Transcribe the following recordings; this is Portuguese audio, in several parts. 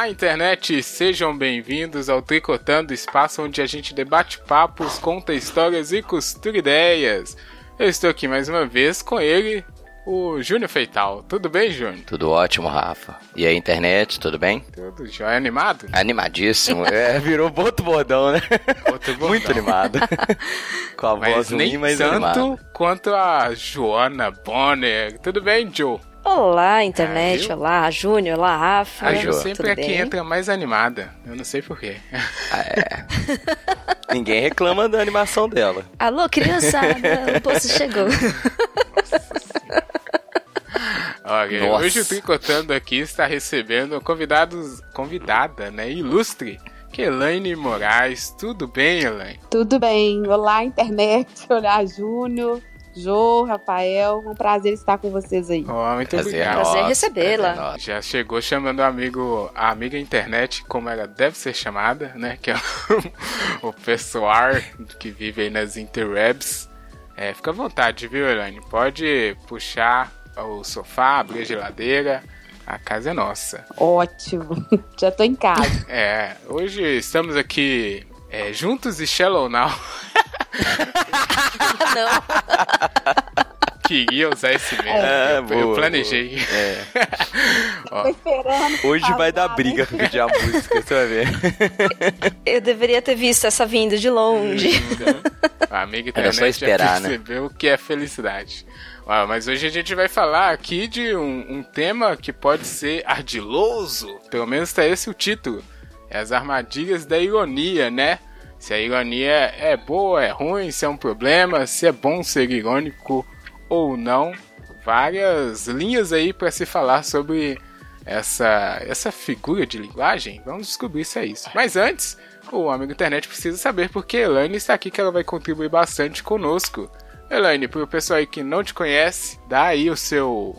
Olá, internet! Sejam bem-vindos ao Tricotando, espaço onde a gente debate papos, conta histórias e costura ideias. Eu estou aqui mais uma vez com ele, o Júnior Feital. Tudo bem, Júnior? Tudo ótimo, Rafa. E a internet, tudo bem? Tudo jóia. Animado? Animadíssimo. é, virou outro bordão, né? Outro bordão. Muito animado. Com a mas voz nem ruim, mas tanto animado. quanto a Joana Bonner. Tudo bem, Joe? Olá, internet. viu? olá, Júnior. Olá, Rafa. A Jo, sempre tudo é que bem? entra mais animada. Eu não sei porquê. Ninguém reclama da animação dela. Alô, criançada. o posto chegou. Olha, Nossa. hoje o Tricotando aqui está recebendo convidados, convidada, né, ilustre, que é Elaine Moraes. Tudo bem, Elaine? Tudo bem. Olá, internet. Olá, Júnior, Jô, Rafael. Um prazer estar com vocês aí. Oh, muito Prazer obrigado. Prazer recebê-la. nosso. Já chegou chamando o amigo, a amiga internet, como ela deve ser chamada, né? Que é o, o pessoal que vive aí nas interwebs. É, fica à vontade, viu, Elaine? Pode puxar o sofá, abrir a geladeira. A casa é nossa. Ótimo. Já tô em casa. É, hoje estamos aqui é, juntos e Shallow Now. Não. Queria usar esse mesmo. É, eu, eu boa, planeei. É. Tô esperando. Hoje vai dar briga pra pedir a música, você vai ver. Eu deveria ter visto essa vinda de longe. A amiga Era internet só esperar, já né? percebeu o que é felicidade. Ah, mas hoje a gente vai falar aqui de um, um tema que pode ser ardiloso. Pelo menos tá esse o título. É as armadilhas da ironia, né? Se a ironia é boa, é ruim, se é um problema, se é bom ser irônico ou não. Várias linhas aí para se falar sobre essa, essa figura de linguagem. Vamos descobrir se é isso. Mas antes, o amigo internet precisa saber porque Elaine está aqui que ela vai contribuir bastante conosco. Elaine, para o pessoal aí que não te conhece, dá aí o seu.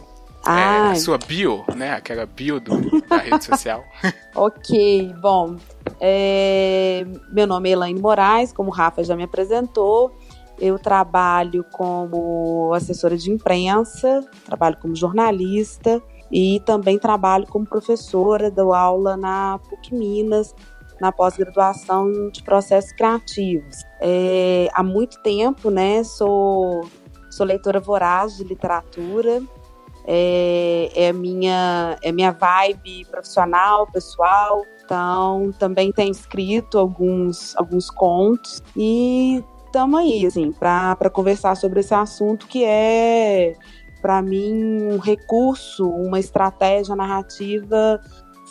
É, Ai. a sua bio, né? Aquela bio do, da rede social. Ok, bom. é, Meu nome é Elaine Moraes, como o Rafa já me apresentou. Eu trabalho como assessora de imprensa, trabalho como jornalista e também trabalho como professora, dou aula na PUC Minas, na pós-graduação de processos criativos. É, há muito tempo, né, sou, sou leitora voraz de literatura, é, é minha é minha vibe profissional, pessoal. Então, também tenho escrito alguns alguns contos e estamos aí, assim, para conversar sobre esse assunto que é para mim um recurso, uma estratégia narrativa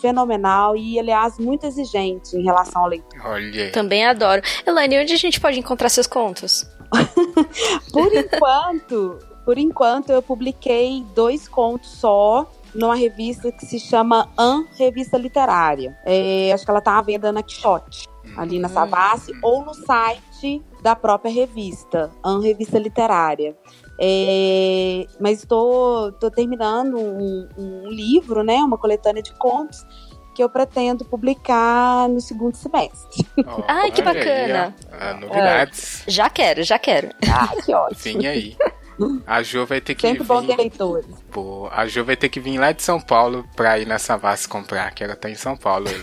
fenomenal e, aliás, muito exigente em relação ao leitor. Olha. Também adoro. Elaine, onde a gente pode encontrar seus contos? Por enquanto, por enquanto eu publiquei dois contos só numa revista que se chama An Revista Literária. É, acho que ela tá à venda na Quixote, ali na Savassi, ou no site da própria revista, An Revista Literária. É, mas estou terminando um, um livro, né, uma coletânea de contos que eu pretendo publicar no segundo semestre. Ó, Ai, que aí, bacana. ó. Ah, novidades. Já quero, já quero. Ah, que ótimo. Vem aí. A Jo vai ter que Sempre vir. leitores. Pô, a Jo vai ter que vir lá de São Paulo pra ir na Savassi comprar, que ela tá em São Paulo.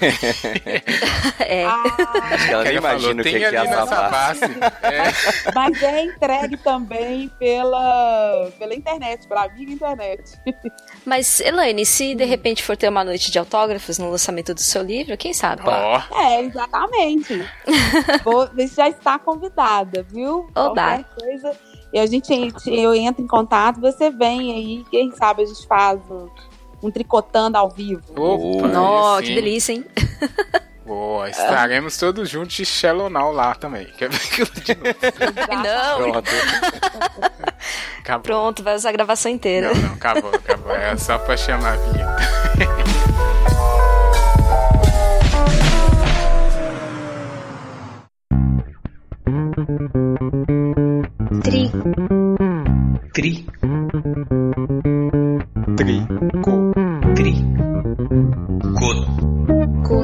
É. Ah, Acho que ela Que falou, imagina o que tem que é a Savassi. É. Mas é entregue também pela, pela internet, pela amiga internet. Mas, Elaine, se de repente for ter uma noite de autógrafos no lançamento do seu livro, quem sabe? Ó, É, exatamente. Vou, você já está convidada, viu? Oba. Qualquer coisa. E a gente, eu entro em contato, você vem aí, quem sabe a gente faz um, um tricotando ao vivo. opa, aí que delícia, hein? Boa, estaremos todos juntos de Shallow Now lá também. Quer ver aquilo de novo? Não, Pronto. Acabou. pronto, vai usar a gravação inteira. Não, não, acabou, acabou. É só pra chamar a vinheta. Tri, Tri. Tri. Co. Tri. Co. co,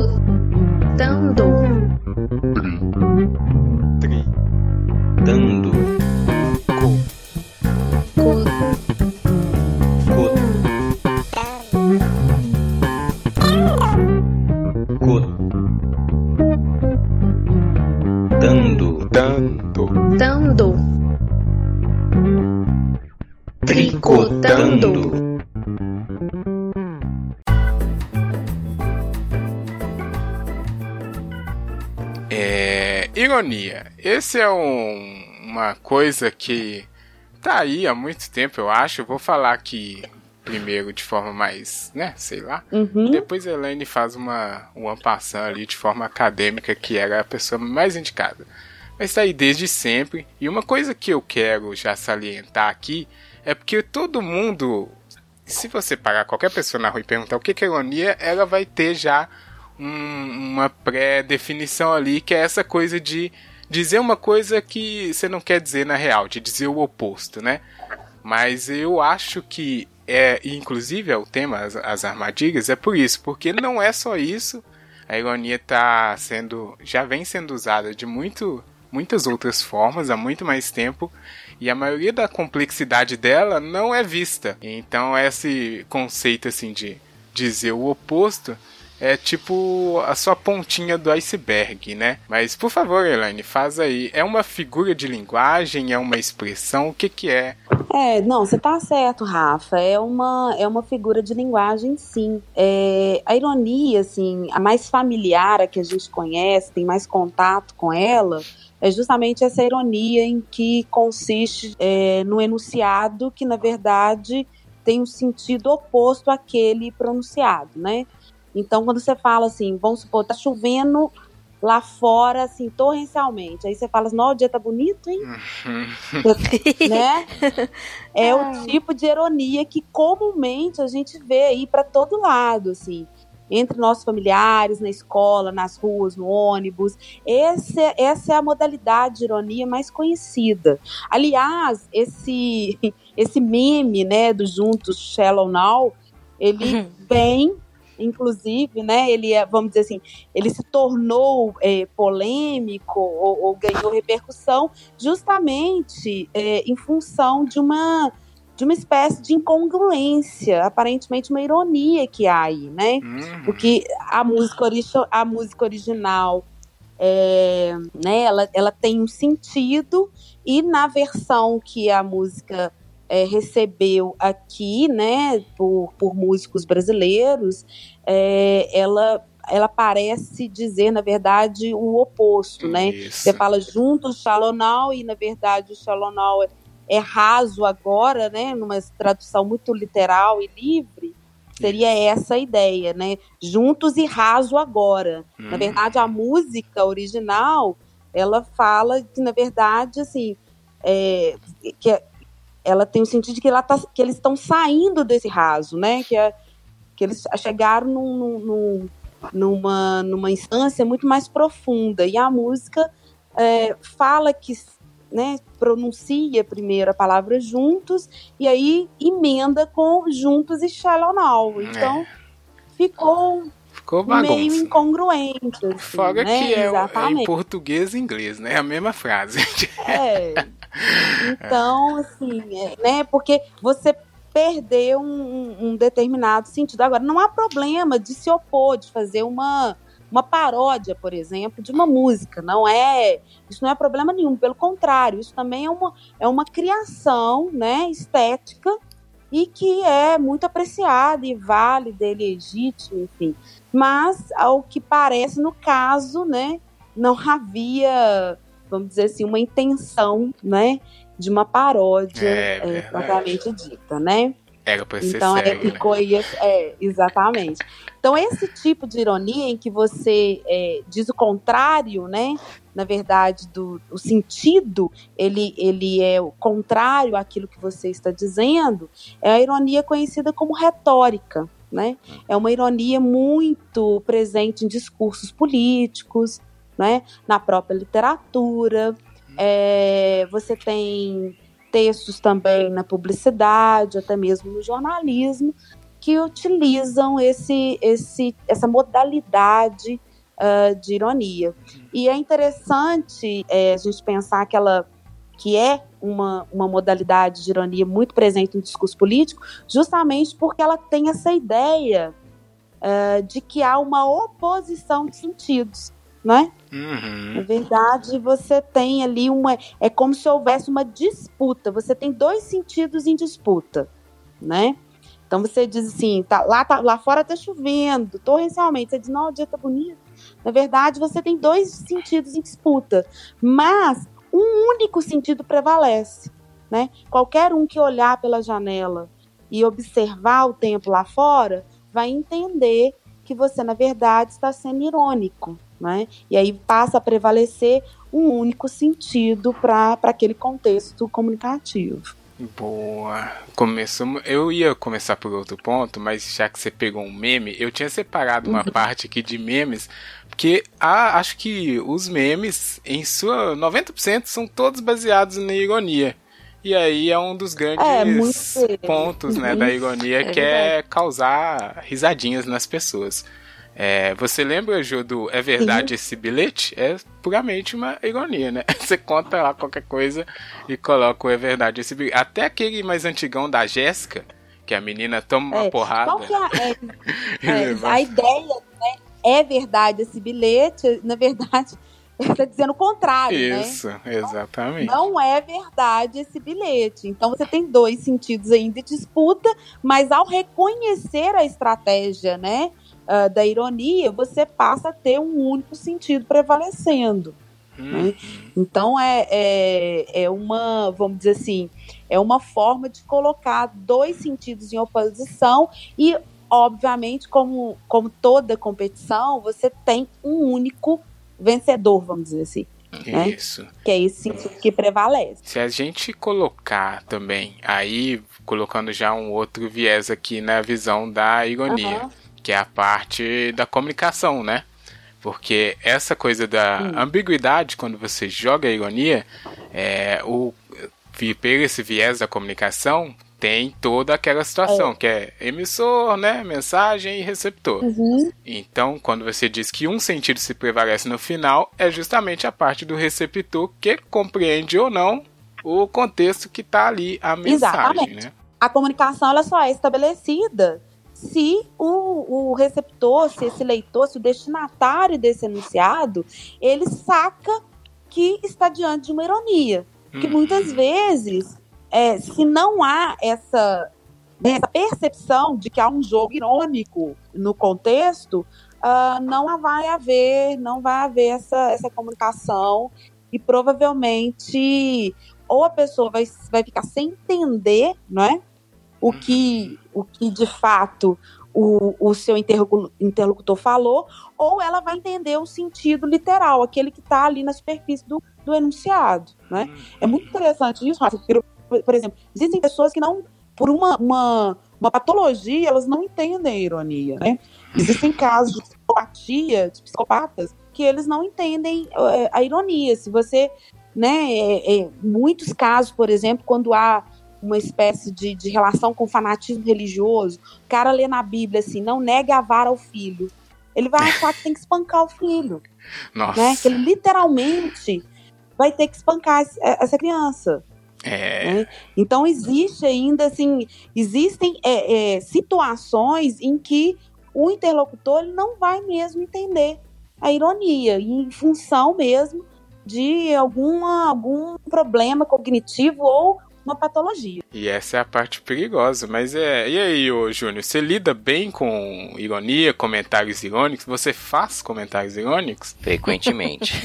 dando, Tri. Dando. Cotando. É, ironia. Esse é um- uma coisa que tá aí há muito tempo, eu acho. Eu vou falar aqui primeiro de forma mais, né, sei lá. Uhum. Depois a Elaine faz uma uma passão ali de forma acadêmica, que era a pessoa mais indicada. Mas tá aí desde sempre. E uma coisa que eu quero já salientar aqui é porque todo mundo, se você parar qualquer pessoa na rua e perguntar o que é ironia, ela vai ter já um- uma pré-definição ali, que é essa coisa de dizer uma coisa que você não quer dizer na real, de dizer o oposto, né? Mas eu acho que é, inclusive é o tema, as, as armadilhas, é por isso, porque não é só isso. A ironia tá sendo, já vem sendo usada de muito, muitas outras formas há muito mais tempo. E a maioria da complexidade dela não é vista. Então esse conceito assim de dizer o oposto é tipo a sua pontinha do iceberg, né? Mas por favor, Elaine, faz aí. É uma figura de linguagem? É uma expressão? O que que é? É, não, você tá certo, Rafa. É uma, é uma figura de linguagem, sim. É, a ironia, assim, a mais familiar, a que a gente conhece, tem mais contato com ela, é justamente essa ironia em que consiste é, no enunciado que, na verdade, tem um sentido oposto àquele pronunciado, né? Então, quando você fala assim, vamos supor, tá chovendo lá fora, assim, torrencialmente. Aí você fala assim, o dia tá bonito, hein? né? É o tipo de ironia que comumente a gente vê aí para todo lado, assim, entre nossos familiares, na escola, nas ruas, no ônibus. Esse, essa é a modalidade de ironia mais conhecida. Aliás, esse esse meme, né, do juntos Shallow Now, ele vem inclusive, né, ele é, vamos dizer assim, ele se tornou é, polêmico ou, ou ganhou repercussão justamente é, em função de uma de uma espécie de incongruência, aparentemente uma ironia que há aí, né? Uhum. Porque a música, a música original, é, né, ela, ela tem um sentido e na versão que a música é, recebeu aqui, né, por, por músicos brasileiros, é, ela ela parece dizer, na verdade, o oposto, né? Isso. Você fala juntos Shalonal e, na verdade, o Shalonal é, raso agora, né? Numa tradução muito literal e livre, seria essa a ideia, né? Juntos e raso agora. Na Hum. verdade, a música original, ela fala que, na verdade, assim, é, que é- ela tem o sentido de que, tá, que eles estão saindo desse raso, né? Que, é, que eles chegaram num- num- numa, numa instância muito mais profunda. E a música é, fala que né, pronuncia primeiro a palavra juntos e aí emenda com juntos e shallow now. Então ficou Ficou meio incongruente. Assim, Fora né? que é, é em português e inglês, né? É a mesma frase. É. Então, assim, é, né? Porque você perdeu um, um- um determinado sentido. Agora, não há problema de se opor, de fazer uma, uma paródia, por exemplo, de uma música. Não é. Isso não é problema nenhum. Pelo contrário, isso também é uma, é uma criação né, estética e que é muito apreciada e válida e legítima, enfim. Mas, ao que parece, no caso, né, não havia vamos dizer assim, uma intenção, né, de uma paródia É, é, propriamente dita, né? Era pra ser Então é, sério, né? ficou aí, é, exatamente. Então esse tipo de ironia em que você é, diz o contrário, né? Na verdade, do o sentido, ele, ele é o contrário àquilo que você está dizendo, é a ironia conhecida como retórica, né? É uma ironia muito presente em discursos políticos, né? Na própria literatura. É, você tem textos também na publicidade, até mesmo no jornalismo, que utilizam esse, esse, essa modalidade ah, de ironia. E é interessante é, a gente pensar que ela que é uma, uma modalidade de ironia muito presente no discurso político, justamente porque ela tem essa ideia ah, de que há uma oposição de sentidos, né? Uhum. Na verdade, você tem ali uma. É como se houvesse uma disputa. Você tem dois sentidos em disputa. né? Então você diz assim, tá, lá, tá, lá fora tá chovendo, torrencialmente. Você diz, não, o dia tá bonito. Na verdade, você tem dois sentidos em disputa, mas um único sentido prevalece, né? Qualquer um que olhar pela janela e observar o tempo lá fora vai entender que você, na verdade, está sendo irônico, né? E aí passa a prevalecer um único sentido para aquele contexto comunicativo. Boa. Começamos. Eu ia começar por outro ponto, mas já que você pegou um meme, eu tinha separado uma parte aqui de memes, porque acho que os memes, em sua 90%, são todos baseados na ironia. E aí é um dos grandes É, pontos né, Uhum. da ironia, É que é causar risadinhas nas pessoas. É, você lembra, Ju, do É Verdade Esse Bilhete? É puramente uma ironia, né? Você conta lá qualquer coisa e coloca o É Verdade Esse Bilhete. Até aquele mais antigão da Jéssica, que a menina toma uma É, porrada. Qual que é, a- é, e é, levanta. a ideia, né? É verdade esse bilhete, na verdade, está dizendo o contrário, né? Isso, exatamente. Não é verdade esse bilhete. Então você tem dois sentidos ainda de disputa, mas ao reconhecer a estratégia, né, ah, da ironia, você passa a ter um único sentido prevalecendo. Hum, Então é, é, é uma, vamos dizer assim, é uma forma de colocar dois sentidos em oposição e, obviamente, como, como toda competição, você tem um único vencedor, vamos dizer assim, né? Isso. que é esse sentido que prevalece. Se a gente colocar também, aí colocando já um outro viés aqui na visão da ironia, Aham. Que é a parte da comunicação, né? Porque essa coisa da Hum. ambiguidade, quando você joga a ironia, é, o, pega esse viés da comunicação, tem toda aquela situação, que é emissor, né? Mensagem e receptor. Uhum. Então, quando você diz que um sentido se prevalece no final, é justamente a parte do receptor que compreende ou não o contexto que está ali a mensagem, Exatamente. né? A comunicação ela só é estabelecida se o, o receptor, se esse leitor, se o destinatário desse enunciado, ele saca que está diante de uma ironia. Que Hum. muitas vezes, é, se não há essa, essa percepção de que há um jogo irônico no contexto, ah, não vai haver, não vai haver essa, essa comunicação e provavelmente ou a pessoa vai, vai ficar sem entender, não é? O que, o que de fato o, o seu interlocu- interlocutor falou, ou ela vai entender o sentido literal, aquele que está ali na superfície do, do enunciado, né? É muito interessante isso, por, exemplo, existem pessoas que não, por uma, uma, uma patologia, elas não entendem a ironia, né? Existem casos de psicopatia, de psicopatas, que eles não entendem eh, a ironia. Se você, né, é, é, muitos casos, por exemplo, quando há uma espécie de, de relação com fanatismo religioso, o cara lê na Bíblia assim, não negue a vara ao filho. Ele vai achar que tem que espancar o filho, Nossa. né? Que ele literalmente vai ter que espancar esse- essa criança. É. né? Então existe ainda assim, existem é, é, situações em que o interlocutor ele não vai mesmo entender a ironia, em função mesmo de alguma, algum problema cognitivo ou uma patologia. E essa é a parte perigosa. Mas é. E aí, ô Júnior, você lida bem com ironia, comentários irônicos? Você faz comentários irônicos? Frequentemente.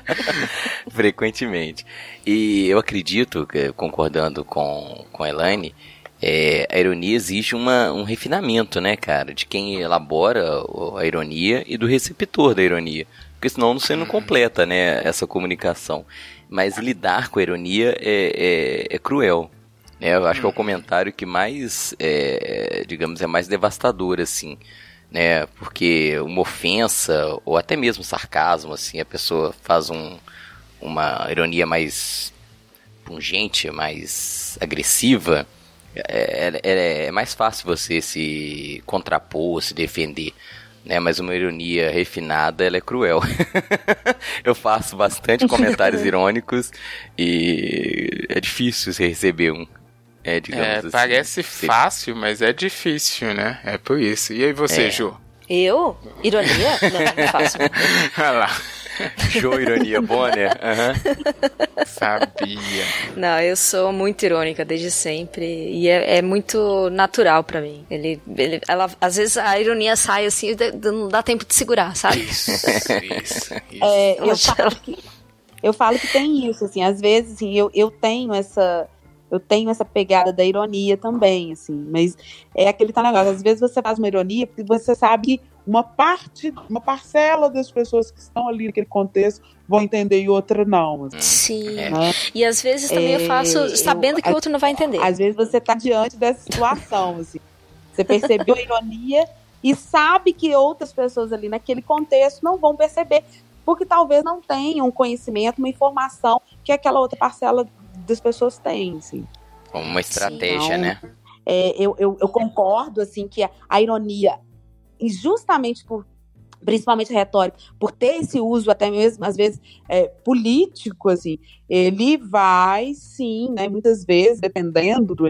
Frequentemente. E eu acredito, que, concordando com, com a Elaine, é, a ironia exige uma, um refinamento, né, cara? De quem elabora a ironia e do receptor da ironia. Porque senão você não completa, né, essa comunicação. Mas lidar com a ironia é, é, é cruel. né? eu acho que é o comentário que mais, é, digamos, é mais devastador, assim né? Porque uma ofensa ou até mesmo sarcasmo, assim, a pessoa faz um, uma ironia mais pungente, mais agressiva, é, é- é mais fácil você se contrapor, se defender. Né, mas uma ironia refinada, ela é cruel. Eu faço bastante comentários irônicos e é difícil você receber um. É, digamos É, assim. parece fácil, mas é difícil, né? É por isso. E aí você, É. Ju? Eu? Ironia? Não, não faço. Olha lá. Show, ironia, Bonner. Aham. Sabia. Não, eu sou muito irônica desde sempre e é, é muito natural pra mim. Ele, ele, ela, às vezes a ironia sai assim, e não dá tempo de segurar, sabe? Isso, isso, isso. É, eu, falo que, eu falo que tem isso, assim, às vezes assim, eu, eu tenho essa. Eu tenho essa pegada da ironia também, assim, mas é aquele tal negócio. Às vezes você faz uma ironia porque você sabe que Uma parte, uma parcela das pessoas que estão ali naquele contexto vão entender e outra não. assim, Sim. né? E às vezes também eu É, faço eu- sabendo que o outro não vai entender. Às vezes você tá diante dessa situação, assim. Você percebeu a ironia e sabe que outras pessoas ali naquele contexto não vão perceber, porque talvez não tenham um conhecimento, uma informação que aquela outra parcela das pessoas tem, assim. Como uma estratégia, Sim, né? É, eu, eu, eu concordo, assim, que a, a ironia, e justamente por principalmente a retórica, por ter esse uso até mesmo, às vezes, é, político, assim, ele vai, sim, né, muitas vezes, dependendo do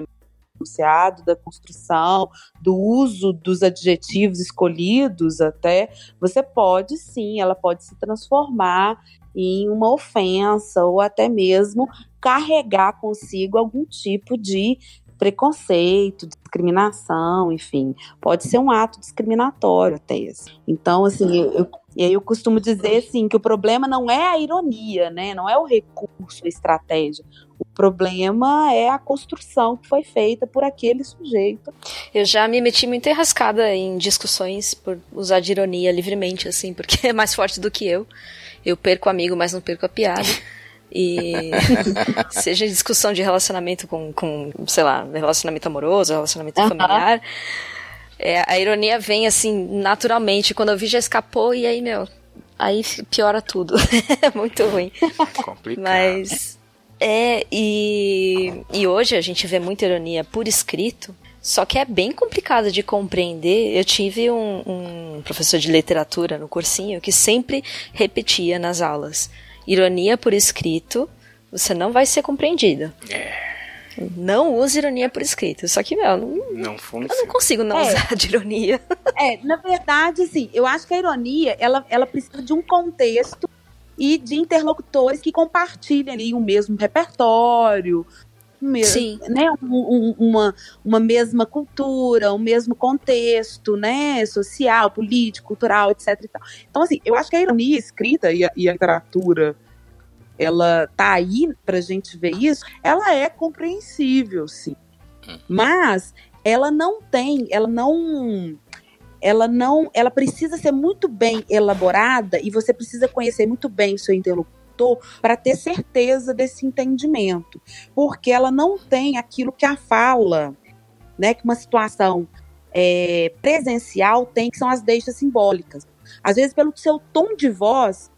enunciado, da construção, do uso dos adjetivos escolhidos até, você pode, sim, ela pode se transformar em uma ofensa ou até mesmo carregar consigo algum tipo de preconceito, discriminação, enfim, pode ser um ato discriminatório até esse. Então, assim, eu, e aí eu costumo dizer assim que o problema não é a ironia, né? Não é o recurso, a estratégia. O problema é a construção que foi feita por aquele sujeito. Eu já me meti muito enrascada em discussões por usar de ironia livremente, assim, porque é mais forte do que eu. Eu perco amigo, mas não perco a piada. E seja discussão de relacionamento com, com sei lá, relacionamento amoroso, relacionamento familiar. é, a ironia vem assim, naturalmente. Quando eu vi, já escapou, e aí, meu, aí piora tudo. é muito ruim. Complicado. Mas é, e, e hoje a gente vê muita ironia por escrito, só que é bem complicado de compreender. Eu tive um, um professor de literatura no cursinho que sempre repetia nas aulas: ironia por escrito, você não vai ser compreendida. Não use ironia por escrito. Só que, meu, não- Não eu não funciona. consigo não É. usar de ironia. É, na verdade, assim, eu acho que a ironia, ela, ela precisa de um contexto e de interlocutores que compartilhem ali o mesmo repertório, mesmo, Sim. né, um- um- uma, uma mesma cultura, o mesmo contexto, né, social, político, cultural, etc. Então, assim, eu acho que a ironia escrita e a, e a literatura, ela tá aí pra gente ver isso, ela é compreensível, sim. Mas ela não tem, ela não ela não, ela precisa ser muito bem elaborada e você precisa conhecer muito bem o seu interlocutor para ter certeza desse entendimento, porque ela não tem aquilo que a fala, né, que uma situação é, presencial tem, que são as deixas simbólicas. Às vezes, pelo seu tom de voz,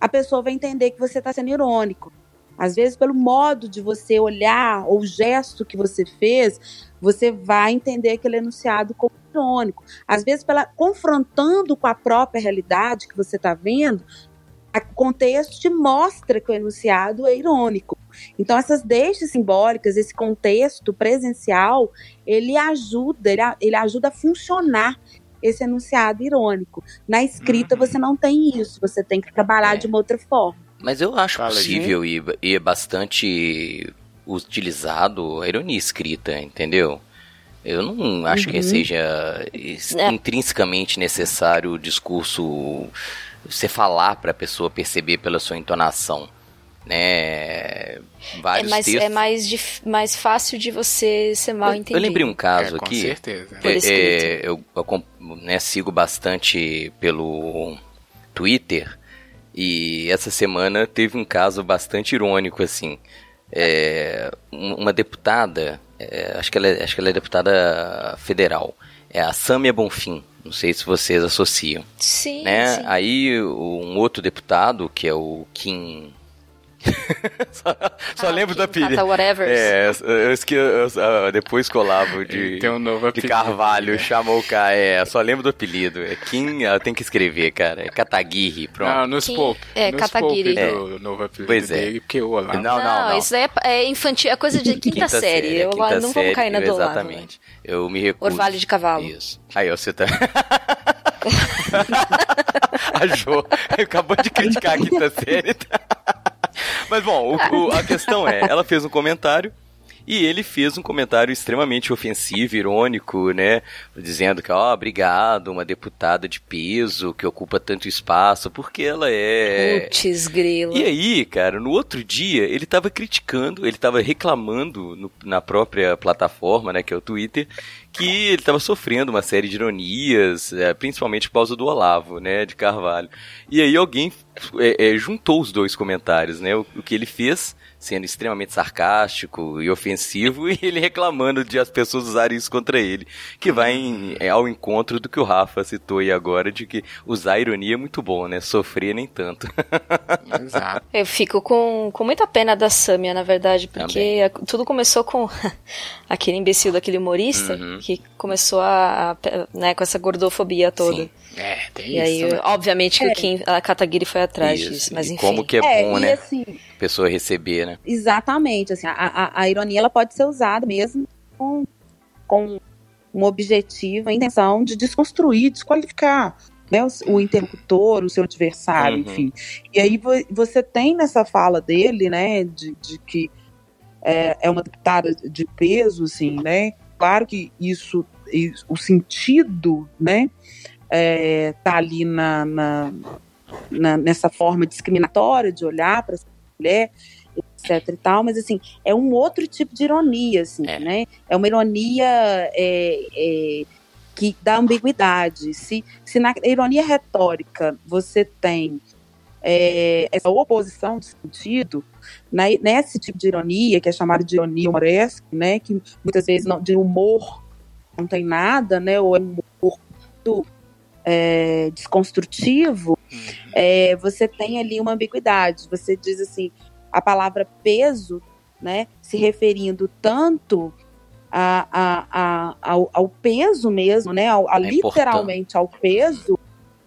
a pessoa vai entender que você está sendo irônico. Às vezes, pelo modo de você olhar ou gesto que você fez, você vai entender aquele enunciado como irônico. Às vezes, pela confrontando com a própria realidade que você está vendo, o contexto te mostra que o enunciado é irônico. Então, essas deixas simbólicas, esse contexto presencial, ele ajuda, ele, a- ele ajuda a funcionar esse enunciado irônico. Na escrita, você não tem isso, você tem que trabalhar É. de uma outra forma. Mas eu acho Fala, possível e, e é bastante utilizado a ironia escrita, entendeu? Eu não acho que Uhum. seja is- É. intrinsecamente necessário o discurso você falar para a pessoa perceber pela sua entonação, né? É Vários mais, textos. é mais, dif- mais fácil de você ser mal eu, entendido. eu lembrei um caso é, com aqui. certeza. Por É, é, eu eu né, sigo bastante pelo Twitter e essa semana teve um caso bastante irônico assim. É, um- uma deputada, é, acho, que ela é, acho que ela é deputada federal, é a Samia Bonfim. Não sei se vocês associam, Sim, né? sim. Aí um outro deputado que é o Kim só só Ah, lembro Kim do apelido. Tata whatever. É, eu esqueci, eu- eu- depois Olavo de, Tem um novo de apelido, Carvalho né? chamou o cara, é, só lembro do apelido. É Kim, ela tem que escrever, cara. É Kataguiri, pronto. Não, nos Pope. é, nos Kataguiri. Pope do novo apelido Pois é. dele, porque o Olavo. Não, não, não. isso daí é, é infantil, é coisa de quinta, série. Eu quinta não série, vamos cair na do né? Exatamente. Eu me recuso. Orvalho de cavalo. Isso. Aí, você tá... a Jo acabou de criticar a quinta série. Mas bom, o- o- a questão é, ela fez um comentário e ele fez um comentário extremamente ofensivo, irônico, né? Dizendo que, ó, obrigado, uma deputada de peso que ocupa tanto espaço, porque ela é. Putz, grilo. E aí, cara, no outro dia, ele tava criticando, ele tava reclamando no- na própria plataforma, né, que é o Twitter, que ele tava sofrendo uma série de ironias, é, principalmente por causa do Olavo, né, de Carvalho. E aí alguém é, é, juntou os dois comentários, né, o, o que ele fez, sendo extremamente sarcástico e ofensivo, e ele reclamando de as pessoas usarem isso contra ele, que vai em- é, ao encontro do que o Rafa citou aí agora, de que usar ironia é muito bom, né, sofrer nem tanto. Exato. Eu fico com, com muita pena da Samia, na verdade, porque a- tudo começou com aquele imbecil daquele humorista Uhum. que começou a, a- né, com essa gordofobia toda. Sim. É, tem E aí, isso. né? obviamente, que o Kim, a Kataguiri foi atrás Isso. disso, mas E enfim. como que é, É, bom, e né, assim, a pessoa receber, né? Exatamente, assim, a, a, a ironia ela pode ser usada mesmo com, com um objetivo, a intenção de desconstruir, desqualificar né, o, o interlocutor, o seu adversário, Uhum. enfim. E aí vo- você tem nessa fala dele, né, de, de que é, é uma deputada de peso, assim, né? Claro que isso, isso- o sentido, né, é, tá ali na, na- na- nessa forma discriminatória de olhar para essa mulher, etc e tal, mas assim, é um outro tipo de ironia, assim, É. né? É uma ironia é, é, que dá ambiguidade. Se, se na ironia retórica você tem é, essa oposição de sentido, né, nesse tipo de ironia, que é chamada de ironia humoresca, né, que muitas vezes não, de humor não tem nada, né, ou é um humor muito é, desconstrutivo, é, você tem ali uma ambiguidade. Você diz assim, a palavra peso, né, se referindo tanto a, a, a- ao, ao peso mesmo, né, ao, a É literalmente ao peso,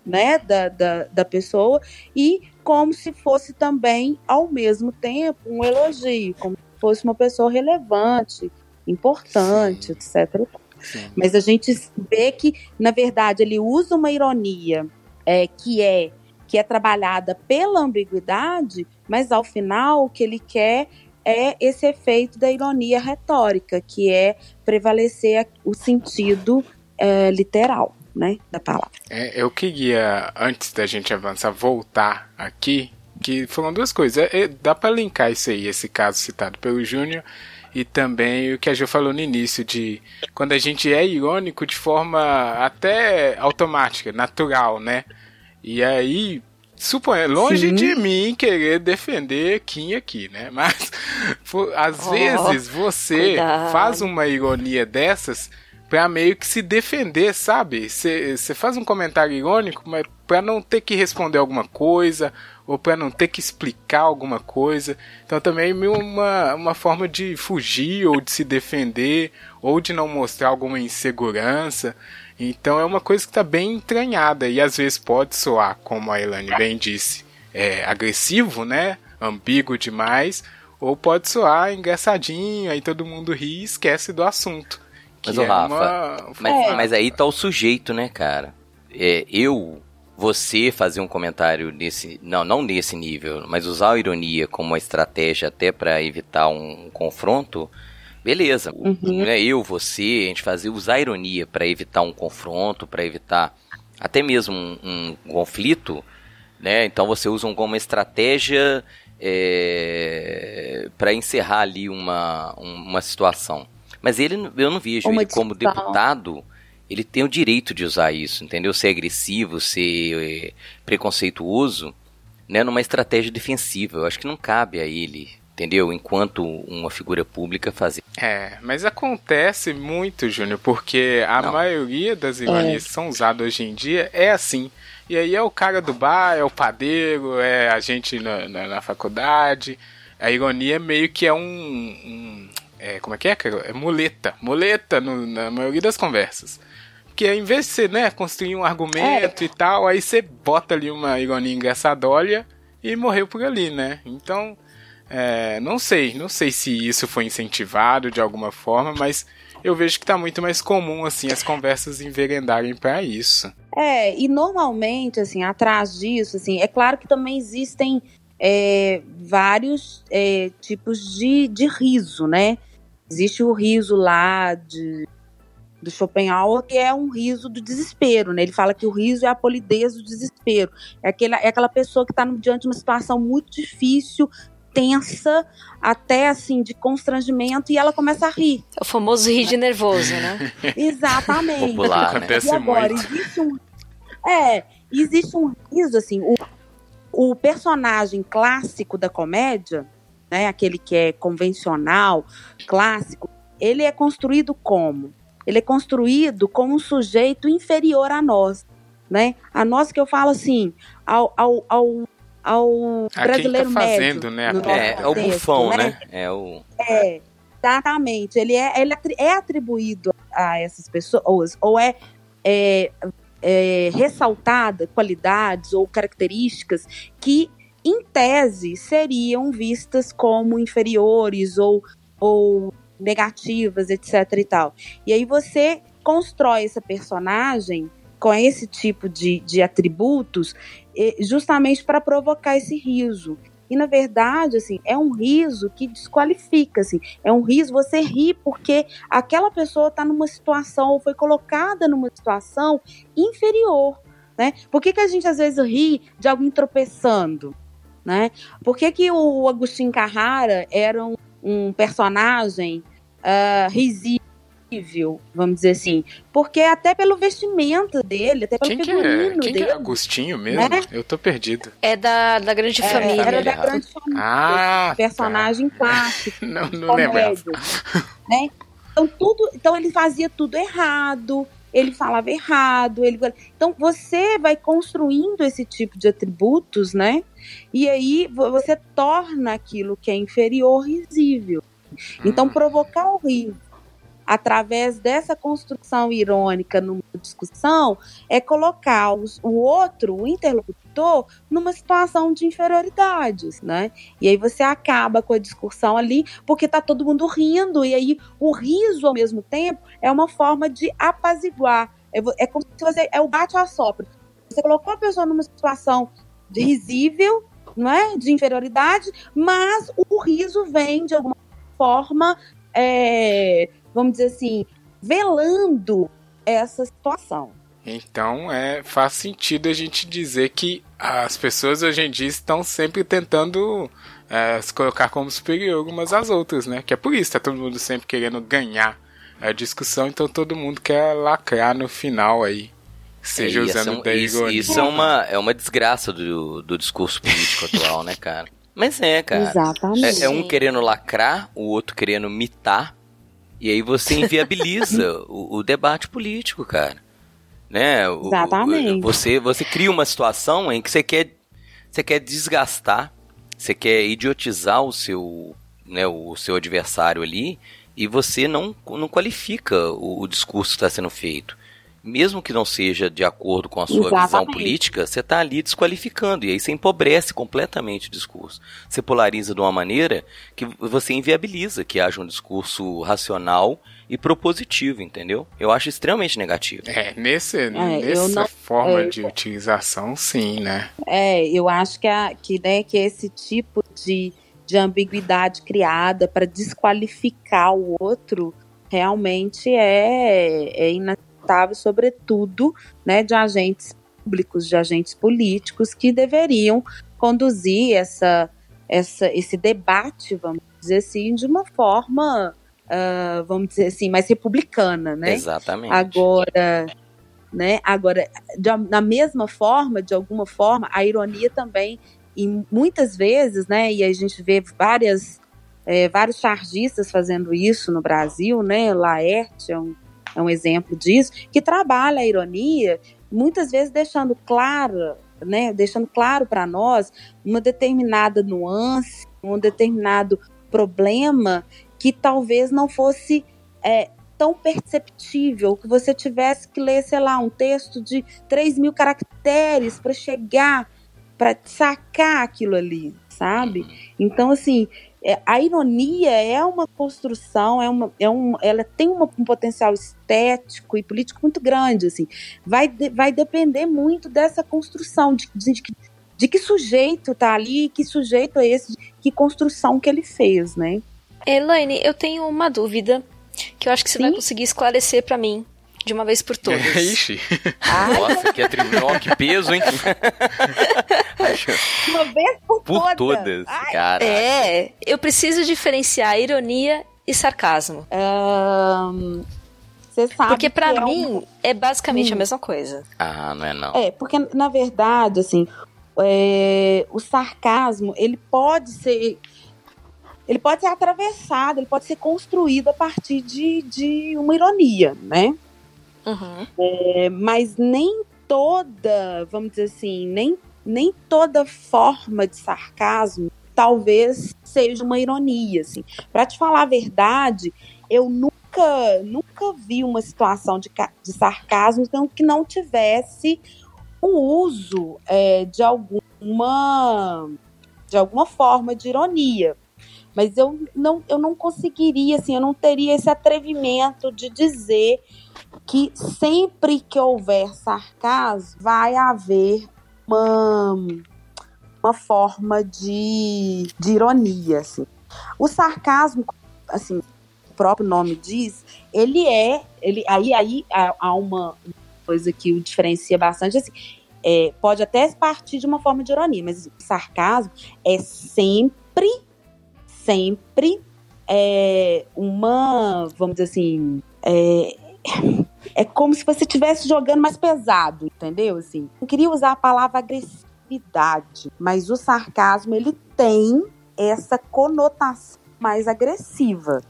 né, da, da, da pessoa, e como se fosse também, ao mesmo tempo, um elogio, como se fosse uma pessoa relevante, importante, etc. Sim. Mas a gente vê que, na verdade, ele usa uma ironia é, que é que é trabalhada pela ambiguidade, mas ao final o que ele quer é esse efeito da ironia retórica, que é prevalecer o sentido é, literal, né, da palavra. É, eu queria, antes da gente avançar, voltar aqui, que foram duas coisas. É, é, dá pra linkar isso aí, esse caso citado pelo Júnior, e também o que a Ju falou no início, de quando a gente é irônico de forma até automática, natural, né? E aí, suponha, longe Sim. de mim querer defender Kim aqui, né? Mas fo- às Oh, vezes você cuidado. faz uma ironia dessas pra meio que se defender, sabe? Você faz um comentário irônico, mas pra não ter que responder alguma coisa, ou pra não ter que explicar alguma coisa. Então também é uma, uma forma de fugir, ou de se defender, ou de não mostrar alguma insegurança. Então é uma coisa que tá bem entranhada, e às vezes pode soar, como a Elane bem disse, é, agressivo, né? Ambíguo demais, ou pode soar engraçadinho, aí todo mundo ri e esquece do assunto. Mas, que ô, é Rafa, uma- Mas, mas aí tá o sujeito, né, cara? É, eu, você fazer um comentário nesse. Não, não nesse nível, mas usar a ironia como uma estratégia até pra evitar um confronto. Beleza, Uhum. né, eu, você, a gente fazer usar a ironia pra evitar um confronto, pra evitar até mesmo um, um conflito, né? Então você usa como uma estratégia é, para encerrar ali uma, um- uma situação. Mas ele, eu não vejo Uma ele como deputado, ele tem o direito de usar isso, entendeu? Ser agressivo, ser eh, preconceituoso, né? Numa estratégia defensiva. Eu acho que não cabe a ele, entendeu? Enquanto uma figura pública fazer. É, mas acontece muito, Júnior, porque a Não. maioria das ironias que são usadas hoje em dia é assim. E aí é o cara do bar, é o padeiro, é a gente na, na, na faculdade. A ironia meio que é um. um- é, como é que é, cara? É muleta. Muleta no- na maioria das conversas. Porque ao invés de você, né, construir um argumento e tal, aí você bota ali uma ironia engraçadolha e morreu por ali, né? Então, é, não sei, não sei se isso foi incentivado de alguma forma, mas eu vejo que tá muito mais comum, assim, as conversas enveredarem pra isso. É, e normalmente, assim, atrás disso, assim, é claro que também existem é, vários é, tipos de, de riso, né? Existe o riso lá de, do Schopenhauer, que é um riso do desespero, né? Ele fala que o riso é a polidez do desespero. É aquela, é aquela pessoa que está diante de uma situação muito difícil, tensa, até assim, de constrangimento, e ela começa a rir. É o famoso rir de nervoso, né? Exatamente. Popular, né? Acontece E agora, muito. existe um. É, existe um riso, assim, o, o personagem clássico da comédia, né? Aquele que é convencional, clássico, ele é construído como? Ele é construído como um sujeito inferior a nós, né? A nós que eu falo assim, ao, ao, ao, ao A quem brasileiro tá fazendo, médio. né. É, nosso é o contexto, bufão, né? É o. é, exatamente. Ele é, ele é atribuído a essas pessoas, ou é, é, é ressaltada qualidades ou características que, em tese, seriam vistas como inferiores ou, ou negativas, etc. e tal. E aí você constrói essa personagem com esse tipo de, de atributos justamente para provocar esse riso. E na verdade, assim, é um riso que desqualifica, assim. É um riso, você ri porque aquela pessoa está numa situação ou foi colocada numa situação inferior, né? Por que, que a gente às vezes ri de alguém tropeçando, né? Por que, que o Agostinho Carrara era um, um personagem ah, risível, vamos dizer assim? Porque até pelo vestimento dele, até pelo Quem que é? figurino Quem que dele. é Agostinho mesmo? Né? Eu tô perdido. É da, da grande É, família. era da grande família. Ah, personagem clássico. tá. Não, não lembrava. comédia, né? Então tudo, então ele fazia tudo errado, ele falava errado, ele então você vai construindo esse tipo de atributos, né? E aí vo- você torna aquilo que é inferior risível. Então Hum. provocar o riso através dessa construção irônica numa discussão é colocar os- o outro, o interlocutor, numa situação de inferioridades, né? E aí você acaba com a discussão ali, porque tá todo mundo rindo, e aí o riso ao mesmo tempo é uma forma de apaziguar. É, é como se você. É o bate-a-sopra. Você colocou a pessoa numa situação risível, não é? De inferioridade, mas o riso vem de alguma forma, é, vamos dizer assim, velando essa situação. Então, é, faz sentido a gente dizer que as pessoas hoje em dia estão sempre tentando é, se colocar como superior umas às outras, né? Que é por isso, tá todo mundo sempre querendo ganhar a discussão, então todo mundo quer lacrar no final aí. Seja É, e usando da isso, isso é uma, é uma desgraça do, do discurso político atual, né, cara? Mas é, cara. Exatamente. É, é um querendo lacrar, o outro querendo mitar, e aí você inviabiliza o, o debate político, cara. Né? O- Exatamente. Você, você cria uma situação em que você quer, você quer desgastar, você quer idiotizar o seu, né, o seu adversário ali, e você não, não qualifica o, o discurso que está sendo feito. Mesmo que não seja de acordo com a sua visão Exatamente. política, você está ali desqualificando, e aí você empobrece completamente o discurso. Você polariza de uma maneira que você inviabiliza que haja um discurso racional e propositivo, entendeu? Eu acho extremamente negativo. É, nesse, eu nessa não- forma é, de utilização, sim, né? É, eu acho que, a, que, né, que esse tipo de, de ambiguidade criada para desqualificar o outro realmente é, é inaceitável, sobretudo né, de agentes públicos, de agentes políticos que deveriam conduzir essa, essa, esse debate, vamos dizer assim, de uma forma, ah, vamos dizer assim, mais republicana, né? Exatamente. Agora, né? Agora, da mesma forma, de alguma forma, a ironia também, e muitas vezes, né? E a gente vê várias, é, vários chargistas fazendo isso no Brasil, né? Laerte é um, é um exemplo disso, que trabalha a ironia, muitas vezes deixando claro, né? Deixando claro para nós uma determinada nuance, um determinado problema que talvez não fosse é, tão perceptível que você tivesse que ler, sei lá, um texto de 3 mil caracteres para chegar, para sacar aquilo ali, sabe? Então, assim, a ironia é uma construção, é uma, é um, ela tem uma- um potencial estético e político muito grande, assim. Vai, de- vai depender muito dessa construção, de, de, de que- sujeito tá ali, que sujeito é esse, que construção que ele fez, né? Elaine, eu tenho uma dúvida que eu acho que você vai Sim? conseguir esclarecer pra mim de uma vez por todas. Ixi. Nossa, que atribuição, que peso, hein? Uma vez por, Por todas. Cara. É, eu preciso diferenciar ironia e sarcasmo. Você sabe Porque pra que é um- mim é basicamente Hum. a mesma coisa. Ah, não é não. É, porque na verdade, assim, é, o sarcasmo, ele pode ser. Ele pode ser atravessado, ele pode ser construído a partir de, de uma ironia, né? Uhum. É, mas nem toda, vamos dizer assim, nem, nem toda forma de sarcasmo talvez seja uma ironia, assim. Para te falar a verdade, eu nunca, nunca vi uma situação de, de sarcasmo que não tivesse o uso é, de alguma de alguma forma de ironia. Mas eu não, eu não conseguiria, assim, eu não teria esse atrevimento de dizer que sempre que houver sarcasmo, vai haver uma, uma forma de, de ironia, assim. O sarcasmo, assim, o próprio nome diz, ele é, ele, aí, aí há, uma coisa que o diferencia bastante, assim, é, pode até partir de uma forma de ironia, mas sarcasmo é sempre, sempre é, uma, vamos dizer assim, é, é como se você estivesse jogando mais pesado, entendeu? Assim, não queria usar a palavra agressividade, mas o sarcasmo ele tem essa conotação mais agressiva,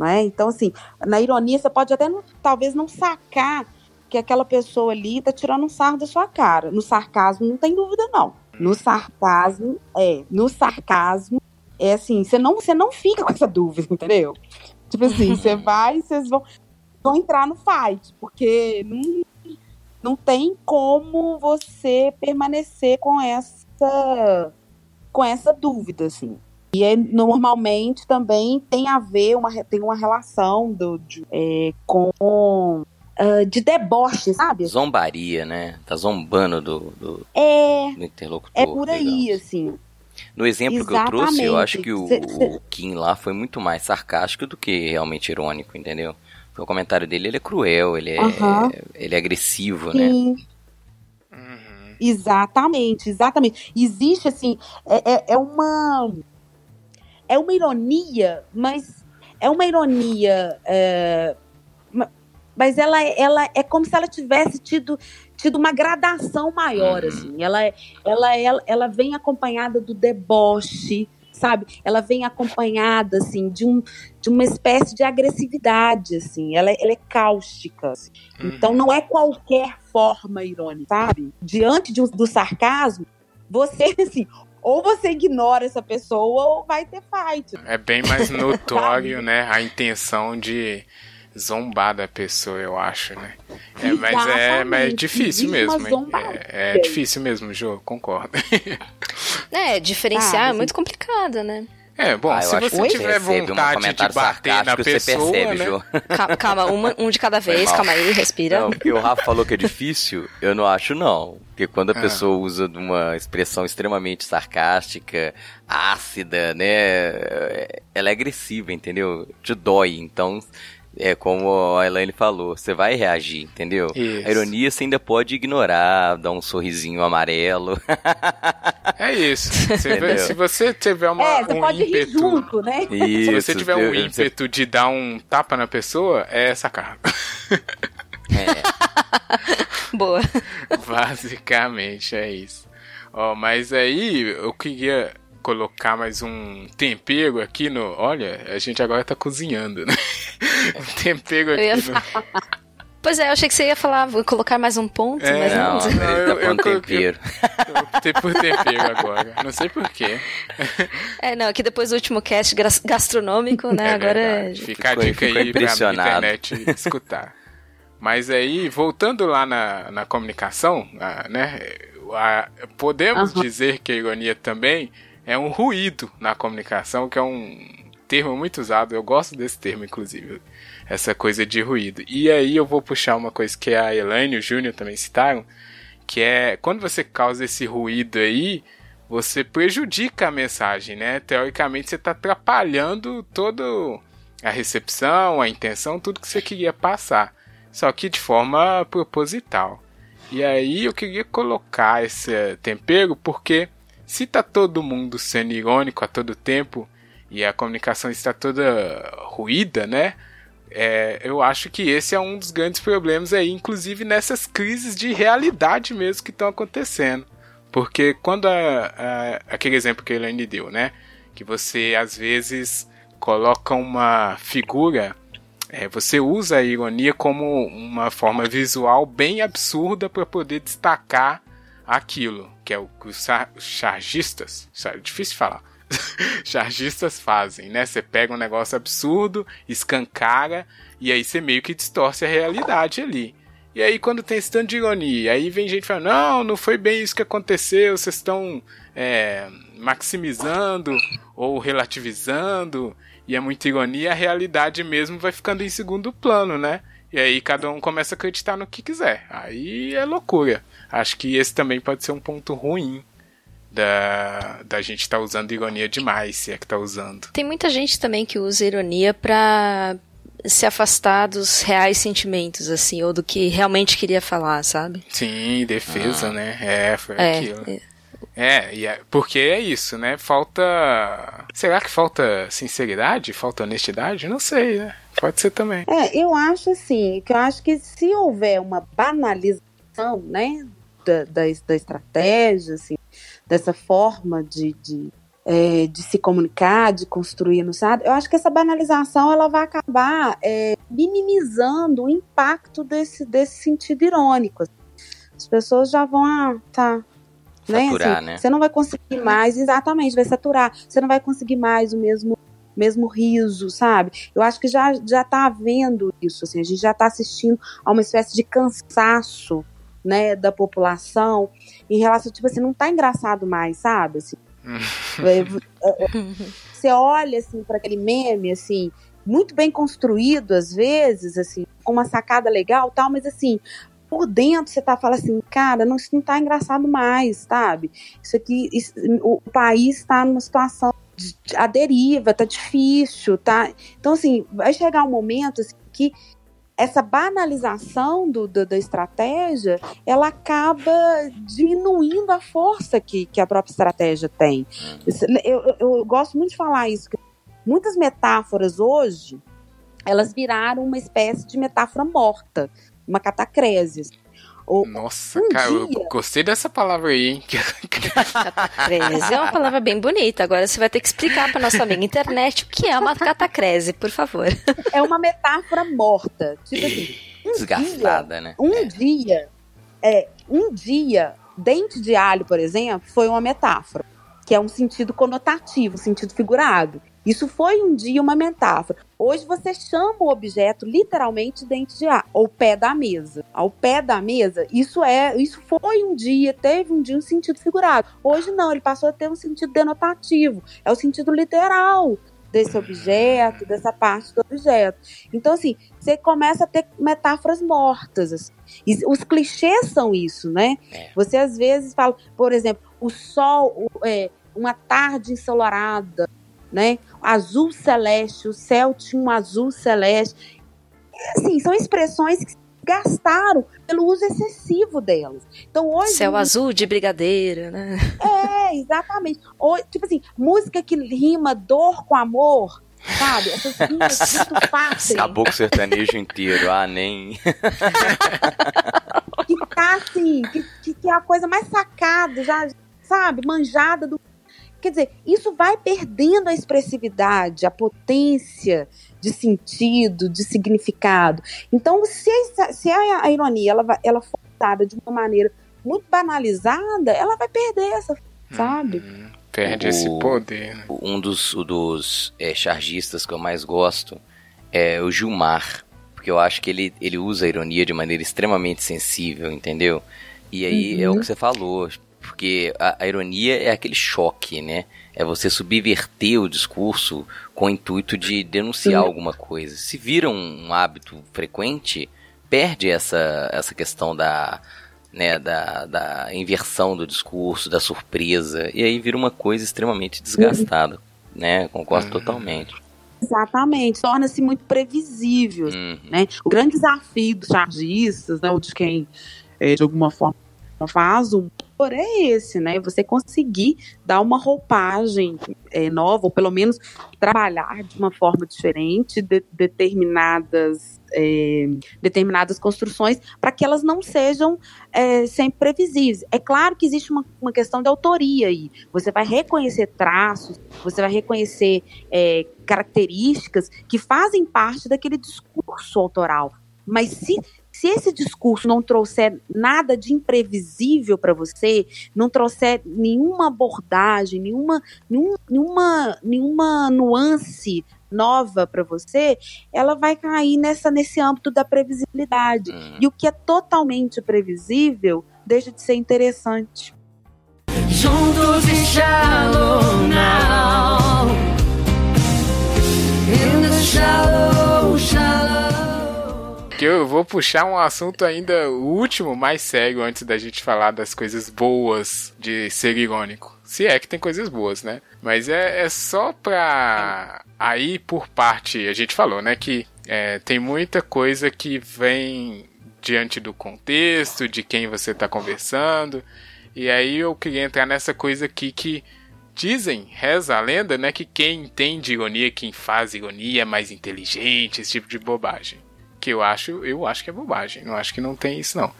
né? Então assim, na ironia você pode até não- talvez não sacar que aquela pessoa ali tá tirando um sarro da sua cara. No sarcasmo não tem dúvida não. No sarcasmo é, no sarcasmo é assim, você não você não fica com essa dúvida, entendeu? Tipo assim, você vai, vocês vão vão entrar no fight, porque não, não tem como você permanecer com essa com essa dúvida, assim. E é, normalmente também tem a ver, uma, tem uma relação do, de, é, com ah, de deboche, sabe? Zombaria, né? Tá zombando do, do, É, do interlocutor. é por aí, digamos. assim. No exemplo que eu trouxe, eu Exatamente. acho que o, o Kim lá foi muito mais sarcástico do que realmente irônico, entendeu? Porque o comentário dele ele é cruel, ele é, Aham. ele é agressivo, né? Sim. Exatamente, exatamente. Existe assim, é, é, é uma é uma ironia, mas é uma ironia, é, ma- mas ela, é- ela é como se ela tivesse tido tido uma gradação maior, Uhum. assim. Ela, é- ela, ela, ela vem acompanhada do deboche, sabe? Ela vem acompanhada assim de um de uma espécie de agressividade, assim. Ela, é- ela é cáustica. assim. Então não é qualquer forma irônica, sabe? Diante de do sarcasmo, você assim, ou você ignora essa pessoa ou vai ter fight. É bem mais notório, né? A intenção de zombar da pessoa, eu acho, né? É, mas, é, mas é difícil mesmo. É, é difícil mesmo, Jô, concordo. É, diferenciar Ah, é muito complicado, né? É, bom, Ah, eu se acho você que tiver recebe um vontade de comentário bater na sarcástico, pessoa, você percebe, né? Jô. Calma, calma uma- um de cada vez, calma aí, respira. Não, porque o Rafa falou que é difícil, eu não acho não. Porque quando a Ah. pessoa usa de uma expressão extremamente sarcástica, ácida, né? Ela é agressiva, entendeu? Te dói. Então, é como a Elaine falou, você vai reagir, entendeu? Isso. A ironia você ainda pode ignorar, dar um sorrisinho amarelo. É isso. Se, Entendeu? se você tiver uma, é, você um pode rir ímpeto. junto, né? Isso, Se você tiver um você- ímpeto de dar um tapa na pessoa, é sacar. É, Boa. Basicamente é isso. Ó, mas aí eu queria colocar mais um tempero aqui no. Olha, a gente agora tá cozinhando, né? Um tempero aqui no. Pois é, eu achei que você ia falar, vou colocar mais um ponto, É, mas não. não, Não, eu- eu tempero. Eu optei por tempero agora. Não sei porquê. É, não, aqui depois do último cast gas- gastronômico, né? É agora é. verdade. Fica a dica aí pra internet escutar. Mas aí, voltando lá na, na comunicação, ah, né? a- podemos Aham. dizer que a ironia também é um ruído na comunicação, que é um termo muito usado. Eu gosto desse termo, inclusive. Essa coisa de ruído. E aí eu vou puxar uma coisa que a Elaine e o Júnior também citaram, que é quando você causa esse ruído aí, você prejudica a mensagem, né? Teoricamente você está atrapalhando toda a recepção, a intenção, tudo que você queria passar. Só que de forma proposital. E aí eu queria colocar esse tempero porque se tá todo mundo sendo irônico a todo tempo e a comunicação está toda ruída, né? É, eu acho que esse é um dos grandes problemas aí, inclusive nessas crises de realidade mesmo que estão acontecendo. Porque quando a, a, aquele exemplo que a Elaine deu, né? Que você às vezes coloca uma figura, é, você usa a ironia como uma forma visual bem absurda para poder destacar aquilo, que é o que os chargistas, é difícil falar, chargistas fazem, né? Você pega um negócio absurdo, escancara, e aí você meio que distorce a realidade ali. E aí, quando tem esse tanto de ironia, aí vem gente falando: não, não foi bem isso que aconteceu, vocês estão é, maximizando ou relativizando, e é muita ironia, a realidade mesmo vai ficando em segundo plano, né? E aí cada um começa a acreditar no que quiser. Aí é loucura. Acho que esse também pode ser um ponto ruim da, da gente estar tá usando ironia demais, se é que tá usando. Tem muita gente também que usa ironia pra se afastar dos reais sentimentos, assim, ou do que realmente queria falar, sabe? Sim, defesa, ah. né? É, foi é, aquilo. É. É, é, porque é isso, né? Falta. Será que falta sinceridade? Falta honestidade? Não sei, né? Pode ser também. É, eu acho assim, que eu acho que se houver uma banalização, né, da, da, da estratégia, assim, dessa forma de, de, é, de, se comunicar, de construir no sabe? Eu acho que essa banalização ela vai acabar é, minimizando o impacto desse, desse sentido irônico. As pessoas já vão, ah, tá. Né? Saturar, assim, né? Você não vai conseguir mais, exatamente, vai saturar. Você não vai conseguir mais o mesmo mesmo riso, sabe? Eu acho que já já tá havendo isso, assim, a gente já está assistindo a uma espécie de cansaço, né, da população em relação tipo assim, não tá engraçado mais, sabe? Assim, é, é, é, você olha assim para aquele meme assim, muito bem construído às vezes, assim, com uma sacada legal, tal, mas assim, por dentro você tá falando assim, cara, não, isso não tá engraçado mais, sabe? Isso aqui, isso, o país está numa situação a deriva, tá difícil, tá? Então, assim, vai chegar um momento assim, que essa banalização do, do, da estratégia, ela acaba diminuindo a força que, que a própria estratégia tem. Eu, eu, eu gosto muito de falar isso, que muitas metáforas hoje, elas viraram uma espécie de metáfora morta, uma catacrese. Nossa, um cara, dia... eu gostei dessa palavra aí, hein? catacrese é uma palavra bem bonita. Agora você vai ter que explicar para nossa amiga internet o que é uma catacrese, por favor. É uma metáfora morta. Tipo assim, um Desgastada, dia, né? Um é. dia, é, um dia, dente de alho, por exemplo, foi uma metáfora, que é um sentido conotativo, sentido figurado. Isso foi um dia uma metáfora. Hoje você chama o objeto literalmente dente de ar, ou pé da mesa. Ao pé da mesa, isso é, isso foi um dia, teve um dia um sentido figurado. Hoje não, ele passou a ter um sentido denotativo. É o sentido literal desse objeto, dessa parte do objeto. Então, assim, você começa a ter metáforas mortas. Assim. E os clichês são isso, né? É. Você às vezes fala, por exemplo, o sol, é, uma tarde ensolarada, né? Azul celeste, o céu tinha um azul celeste. E, assim, são expressões que gastaram pelo uso excessivo delas. Então hoje céu azul de brigadeiro, né? É, exatamente. Ou, tipo assim, música que rima dor com amor, sabe? Essas rimas muito fáceis. Caboclo sertanejo inteiro, ah, nem. que tá assim, que, que, que é a coisa mais sacada, já, sabe, manjada do Quer dizer, isso vai perdendo a expressividade, a potência de sentido, de significado. Então, se a, se a, a ironia ela, ela for usada de uma maneira muito banalizada, ela vai perder essa, sabe? Uhum. Perde o, esse poder. Né? Um dos, dos é, chargistas que eu mais gosto é o Gilmar, porque eu acho que ele, ele usa a ironia de maneira extremamente sensível, entendeu? E aí uhum. é o uhum. que você falou, Porque a, a ironia é aquele choque, né? É você subverter o discurso com o intuito de denunciar Sim. alguma coisa. Se vira um hábito frequente, perde essa, essa questão da, né, da, da inversão do discurso, da surpresa, e aí vira uma coisa extremamente desgastada, né? Concordo Uhum. totalmente. Exatamente, torna-se muito previsível. Uhum. né? O grande desafio dos chargistas, né, ou de quem é, de alguma forma faz um é esse, né? Você conseguir dar uma roupagem é, nova, ou pelo menos trabalhar de uma forma diferente de, determinadas é, determinadas construções para que elas não sejam é, sempre previsíveis. É claro que existe uma, uma questão de autoria aí. Você vai reconhecer traços, você vai reconhecer é, características que fazem parte daquele discurso autoral. Mas se, se esse discurso não trouxer nada de imprevisível para você, não trouxer nenhuma abordagem, nenhuma, nenhum, nenhuma, nenhuma nuance nova para você, ela vai cair nessa, nesse âmbito da previsibilidade. Uhum. E o que é totalmente previsível deixa de ser interessante. Juntos e shallow now. In the shallow, shallow. Eu vou puxar um assunto ainda, o último, mais sério, antes da gente falar das coisas boas de ser irônico. Se é que tem coisas boas, né? Mas é, é só pra. Aí, por parte. A gente falou, né? Que é, tem muita coisa que vem diante do contexto, de quem você tá conversando. E aí eu queria entrar nessa coisa aqui que dizem, reza a lenda, né? Que quem entende ironia, quem faz ironia é mais inteligente, esse tipo de bobagem que eu acho, eu acho que é bobagem. Não acho que não tem isso não.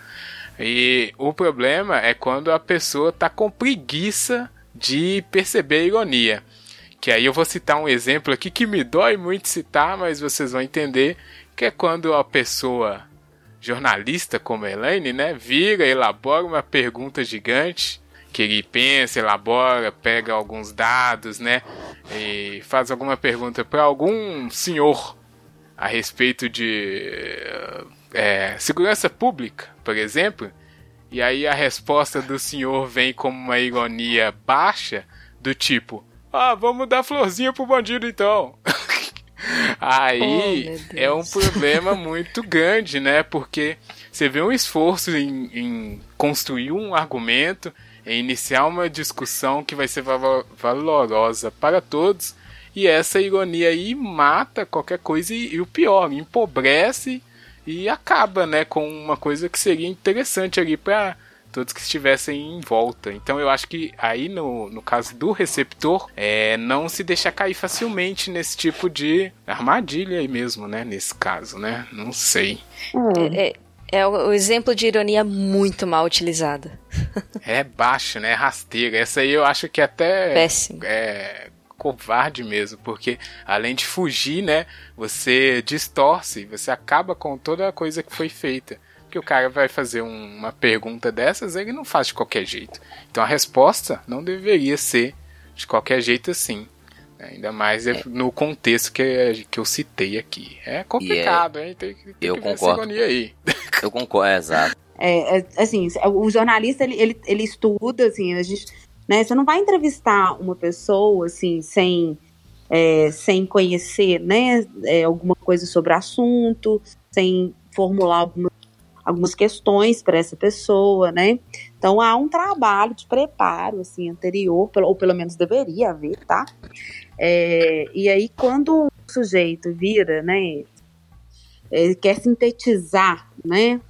E o problema é quando a pessoa tá com preguiça de perceber a ironia. Que aí eu vou citar um exemplo aqui que me dói muito citar, mas vocês vão entender que é quando a pessoa jornalista como a Elaine, né, vira, elabora uma pergunta gigante que ele pensa, elabora, pega alguns dados, né, e faz alguma pergunta para algum senhor a respeito de é, segurança pública, por exemplo, e aí a resposta do senhor vem como uma ironia baixa, do tipo: Ah, vamos dar florzinha pro bandido então. aí Oh, é um problema muito grande, né? Porque você vê um esforço em, em construir um argumento, em iniciar uma discussão que vai ser valo- valorosa para todos. E essa ironia aí mata qualquer coisa e, e o pior, empobrece e acaba, né, com uma coisa que seria interessante ali para todos que estivessem em volta. Então eu acho que aí no, no caso do receptor, é não se deixar cair facilmente nesse tipo de armadilha aí mesmo, né, nesse caso, né? Não sei. É, é o, o exemplo de ironia muito mal utilizada. É baixa, né? É rasteira. Essa aí eu acho que até Péssimo. é covarde mesmo, porque além de fugir, né, você distorce, você acaba com toda a coisa que foi feita. Porque o cara vai fazer um- uma pergunta dessas, ele não faz de qualquer jeito. Então a resposta não deveria ser de qualquer jeito assim. Ainda mais no contexto que, que eu citei aqui. É complicado, hein? Tem, que- tem Eu que ver essa concordo. aí. Eu concordo, é, exato. É, é, assim, o jornalista ele, ele, ele estuda, assim, a gente, né? Você não vai entrevistar uma pessoa assim sem é, sem conhecer, né? é, alguma coisa sobre o assunto, sem formular alguma, algumas questões para essa pessoa, né? Então há um trabalho de preparo assim anterior, ou pelo menos deveria haver, tá? É, e aí quando o sujeito vira, né? quer sintetizar, né?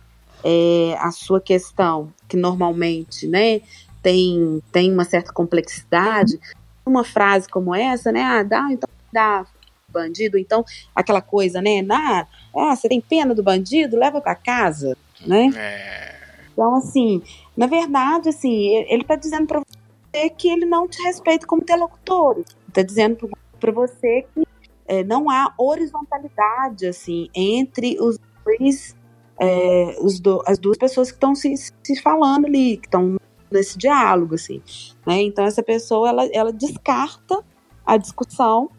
é, a sua questão, que normalmente né, tem, tem uma certa complexidade, uma frase como essa, né? Ah, dá, então dá bandido, então aquela coisa, né? Ah, ah, você tem pena do bandido? Leva para casa, né? É, Então, assim, na verdade, assim, ele ele tá dizendo para você que ele não te respeita como interlocutor. Ele tá dizendo para você que é, não há horizontalidade, assim, entre os dois, é, os do- as duas pessoas que estão se, se falando ali, que estão nesse diálogo, assim, né? Então, essa pessoa, ela, ela descarta a discussão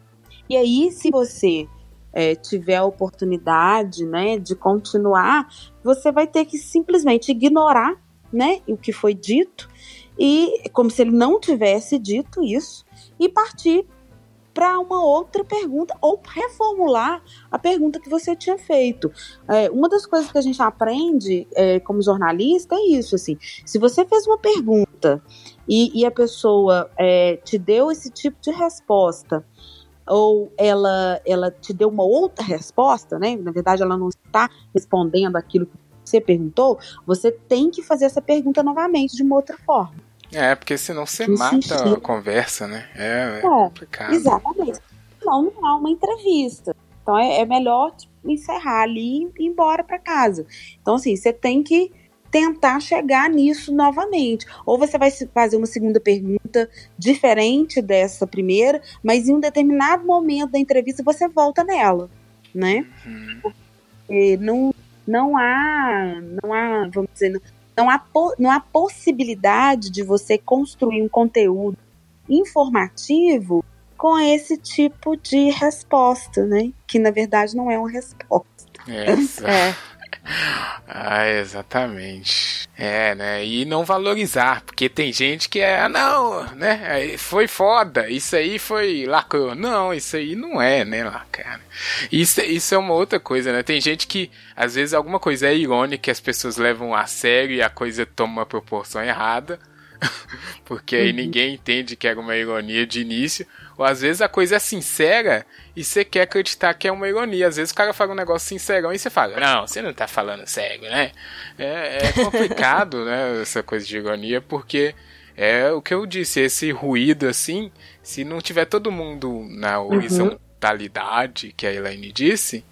e aí, se você é, tiver a oportunidade, né, de continuar, você vai ter que simplesmente ignorar, né, o que foi dito e como se ele não tivesse dito isso e partir para uma outra pergunta ou reformular a pergunta que você tinha feito. É, uma das coisas que a gente aprende é, como jornalista é isso, assim, se você fez uma pergunta e, e a pessoa é, te deu esse tipo de resposta ou ela, ela te deu uma outra resposta, né? Na verdade, ela não está respondendo aquilo que você perguntou, você tem que fazer essa pergunta novamente de uma outra forma. É, porque senão você mata a conversa, né? É, é, É, complicado. Exatamente. Não, não é uma entrevista. Então é, é melhor tipo, encerrar ali e ir embora para casa. Então, assim, você tem que tentar chegar nisso novamente. Ou você vai fazer uma segunda pergunta diferente dessa primeira, mas em um determinado momento da entrevista você volta nela, né? Porque não, não há, não há, vamos dizer, não, há, não há possibilidade de você construir um conteúdo informativo com esse tipo de resposta, né? Que na verdade não é uma resposta. É, É. Ah, exatamente. É, né? E não valorizar, porque tem gente que é, ah, não, né? Foi foda, isso aí foi lacrou. Não, isso aí não é, né, lacrar. Isso, isso é uma outra coisa, né? Tem gente que, às vezes, alguma coisa é irônica, as pessoas levam a sério e a coisa toma uma proporção errada. Porque aí ninguém entende que era uma ironia de início. Ou às vezes a coisa é sincera e você quer acreditar que é uma ironia. Às vezes o cara fala um negócio sincerão e você fala, não, você não tá falando sério, né? É, é complicado, né, essa coisa de ironia, porque é o que eu disse, esse ruído assim, se não tiver todo mundo na horizontalidade que a Elaine disse,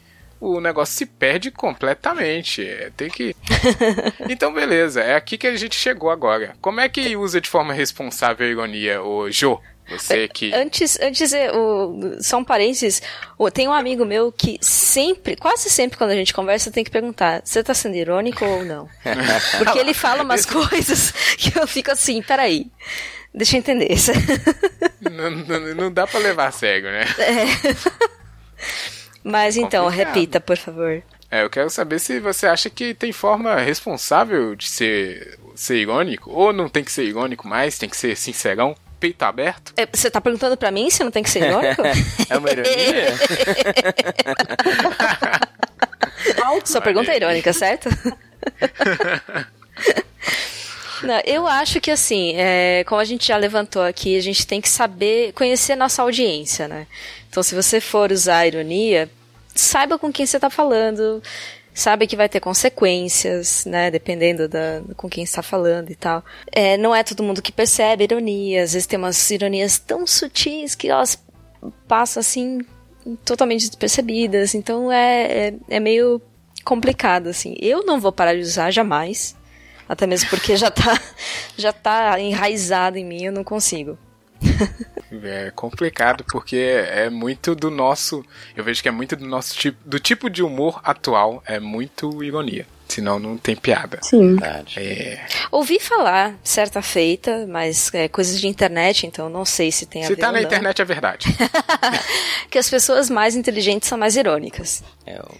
o negócio se perde completamente. É, tem que. Então, beleza, é aqui que a gente chegou agora. Como é que usa de forma responsável a ironia, o Jô? Você que. Antes, antes é, o, só um parênteses, tem um amigo meu que sempre, quase sempre quando a gente conversa, tem que perguntar, você tá sendo irônico ou não? Porque ele fala umas coisas que eu fico assim, peraí, deixa eu entender. não, não, não dá pra levar sério, né? Mas então, Complicado. repita, por favor. É, eu quero saber se você acha que tem forma responsável de ser, ser irônico, ou não tem que ser irônico mais, tem que ser sincerão, peito aberto. É, Você tá perguntando pra mim se não tem que ser irônico? É uma ironia? Sua pergunta é irônica, certo? Não, eu acho que assim, é, como a gente já levantou aqui, a gente tem que saber conhecer nossa audiência, né? Então, se você for usar a ironia, saiba com quem você está falando, sabe que vai ter consequências, né? Dependendo da, com quem está falando e tal. É, não é todo mundo que percebe ironia, às vezes tem umas ironias tão sutis que elas passam assim totalmente despercebidas. Então é, é, é meio complicado, assim. Eu não vou parar de usar jamais. Até mesmo porque já tá, já tá enraizado em mim, eu não consigo. É complicado porque é muito do nosso. Eu vejo que é muito do nosso tipo. Do tipo de humor atual. É muito ironia. Senão não tem piada. Sim. Verdade. É, Ouvi falar, certa feita, mas é coisas de internet, então não sei se tem a se ver tá ou na não, internet é verdade. que as pessoas mais inteligentes são mais irônicas. É, o-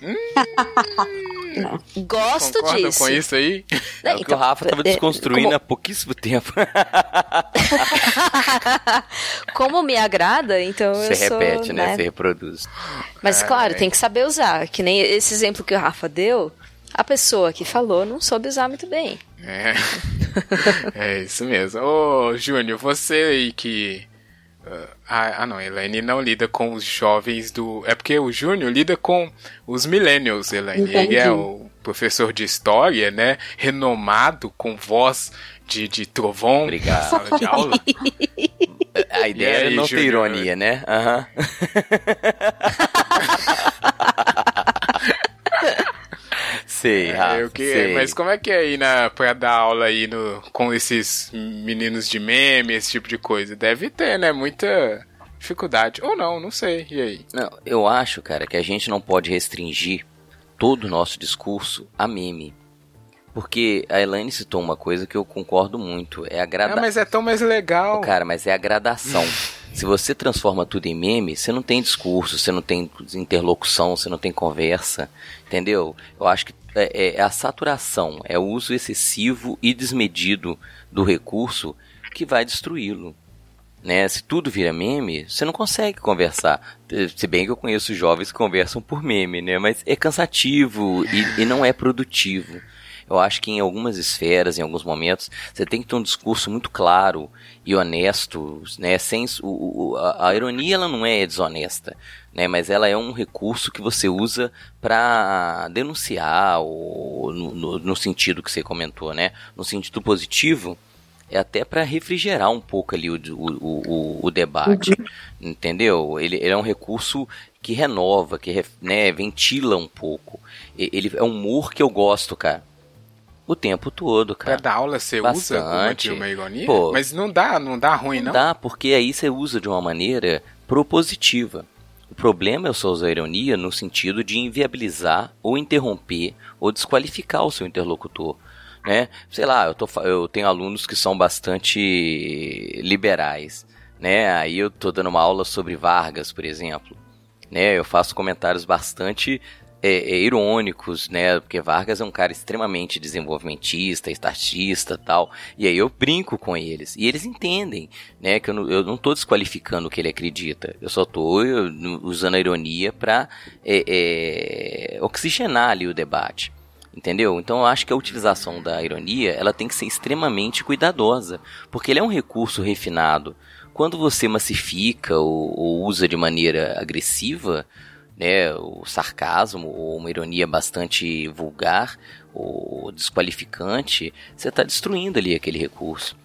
Gosto Concordam disso. com isso aí? é o que o Rafa tava é, desconstruindo como- há pouquíssimo tempo. Como me agrada, então eu Você sou, repete, né? Você reproduz. Mas claro, Ai. tem que saber usar. Que nem esse exemplo que o Rafa deu, a pessoa que falou não soube usar muito bem. É. É isso mesmo. Ô, Júnior, você aí que. Ah, ah, não, Elaine não lida com os jovens do. É porque o Júnior lida com os millennials, Elaine. Ele Entendi. é o professor de história, né? Renomado, com voz de, de trovão Obrigado. sala de aula. A ideia era aí, não ter Júnior? ironia, né? Aham. sei, Rafa, É, que- sei. Mas como é que é aí na, pra dar aula aí no, com esses meninos de meme, esse tipo de coisa? Deve ter, né? Muita dificuldade. Ou não, não sei. E aí? Não, eu acho, cara, que a gente não pode restringir todo o nosso discurso a meme. Porque a Elaine citou uma coisa que eu concordo muito. É a Ah, mas é tão mais legal. Cara, mas é a gradação. Se você transforma tudo em meme, você não tem discurso, você não tem interlocução, você não tem conversa, entendeu? Eu acho que é, é a saturação, é o uso excessivo e desmedido do recurso que vai destruí-lo. Né? Se tudo vira meme, você não consegue conversar. Se bem que eu conheço jovens que conversam por meme, né? Mas é cansativo e, e não é produtivo. Eu acho que em algumas esferas, em alguns momentos, você tem que ter um discurso muito claro e honesto, né? Sem o, o a, a, ironia ela não é desonesta, né? Mas ela é um recurso que você usa para denunciar ou no, no, no sentido que você comentou, né? No sentido positivo, é até para refrigerar um pouco ali o, o, o, o debate, uhum. entendeu? Ele, ele, é um recurso que renova, que né, ventila um pouco. Ele é um humor que eu gosto, cara. O tempo todo, cara. Pra dar aula você Bastante. usa uma ironia? Pô, Mas não dá, não dá ruim, não? Não dá, porque aí você usa de uma maneira propositiva. O problema é usar a ironia no sentido de inviabilizar ou interromper ou desqualificar o seu interlocutor. Né? Sei lá, eu, tô, eu tenho alunos que são bastante liberais. Né? Aí eu tô dando uma aula sobre Vargas, por exemplo. Né? Eu faço comentários bastante é, é, irônicos, né? Porque Vargas é um cara extremamente desenvolvimentista, estatista tal. E aí eu brinco com eles. E eles entendem, né? Que eu não, eu não tô desqualificando o que ele acredita. Eu só tô eu, usando a ironia para é, é, oxigenar ali o debate. Entendeu? Então eu acho que a utilização da ironia ela tem que ser extremamente cuidadosa, porque ele é um recurso refinado. Quando você massifica ou, ou usa de maneira agressiva, né, o sarcasmo ou uma ironia bastante vulgar ou desqualificante, você está destruindo ali aquele recurso.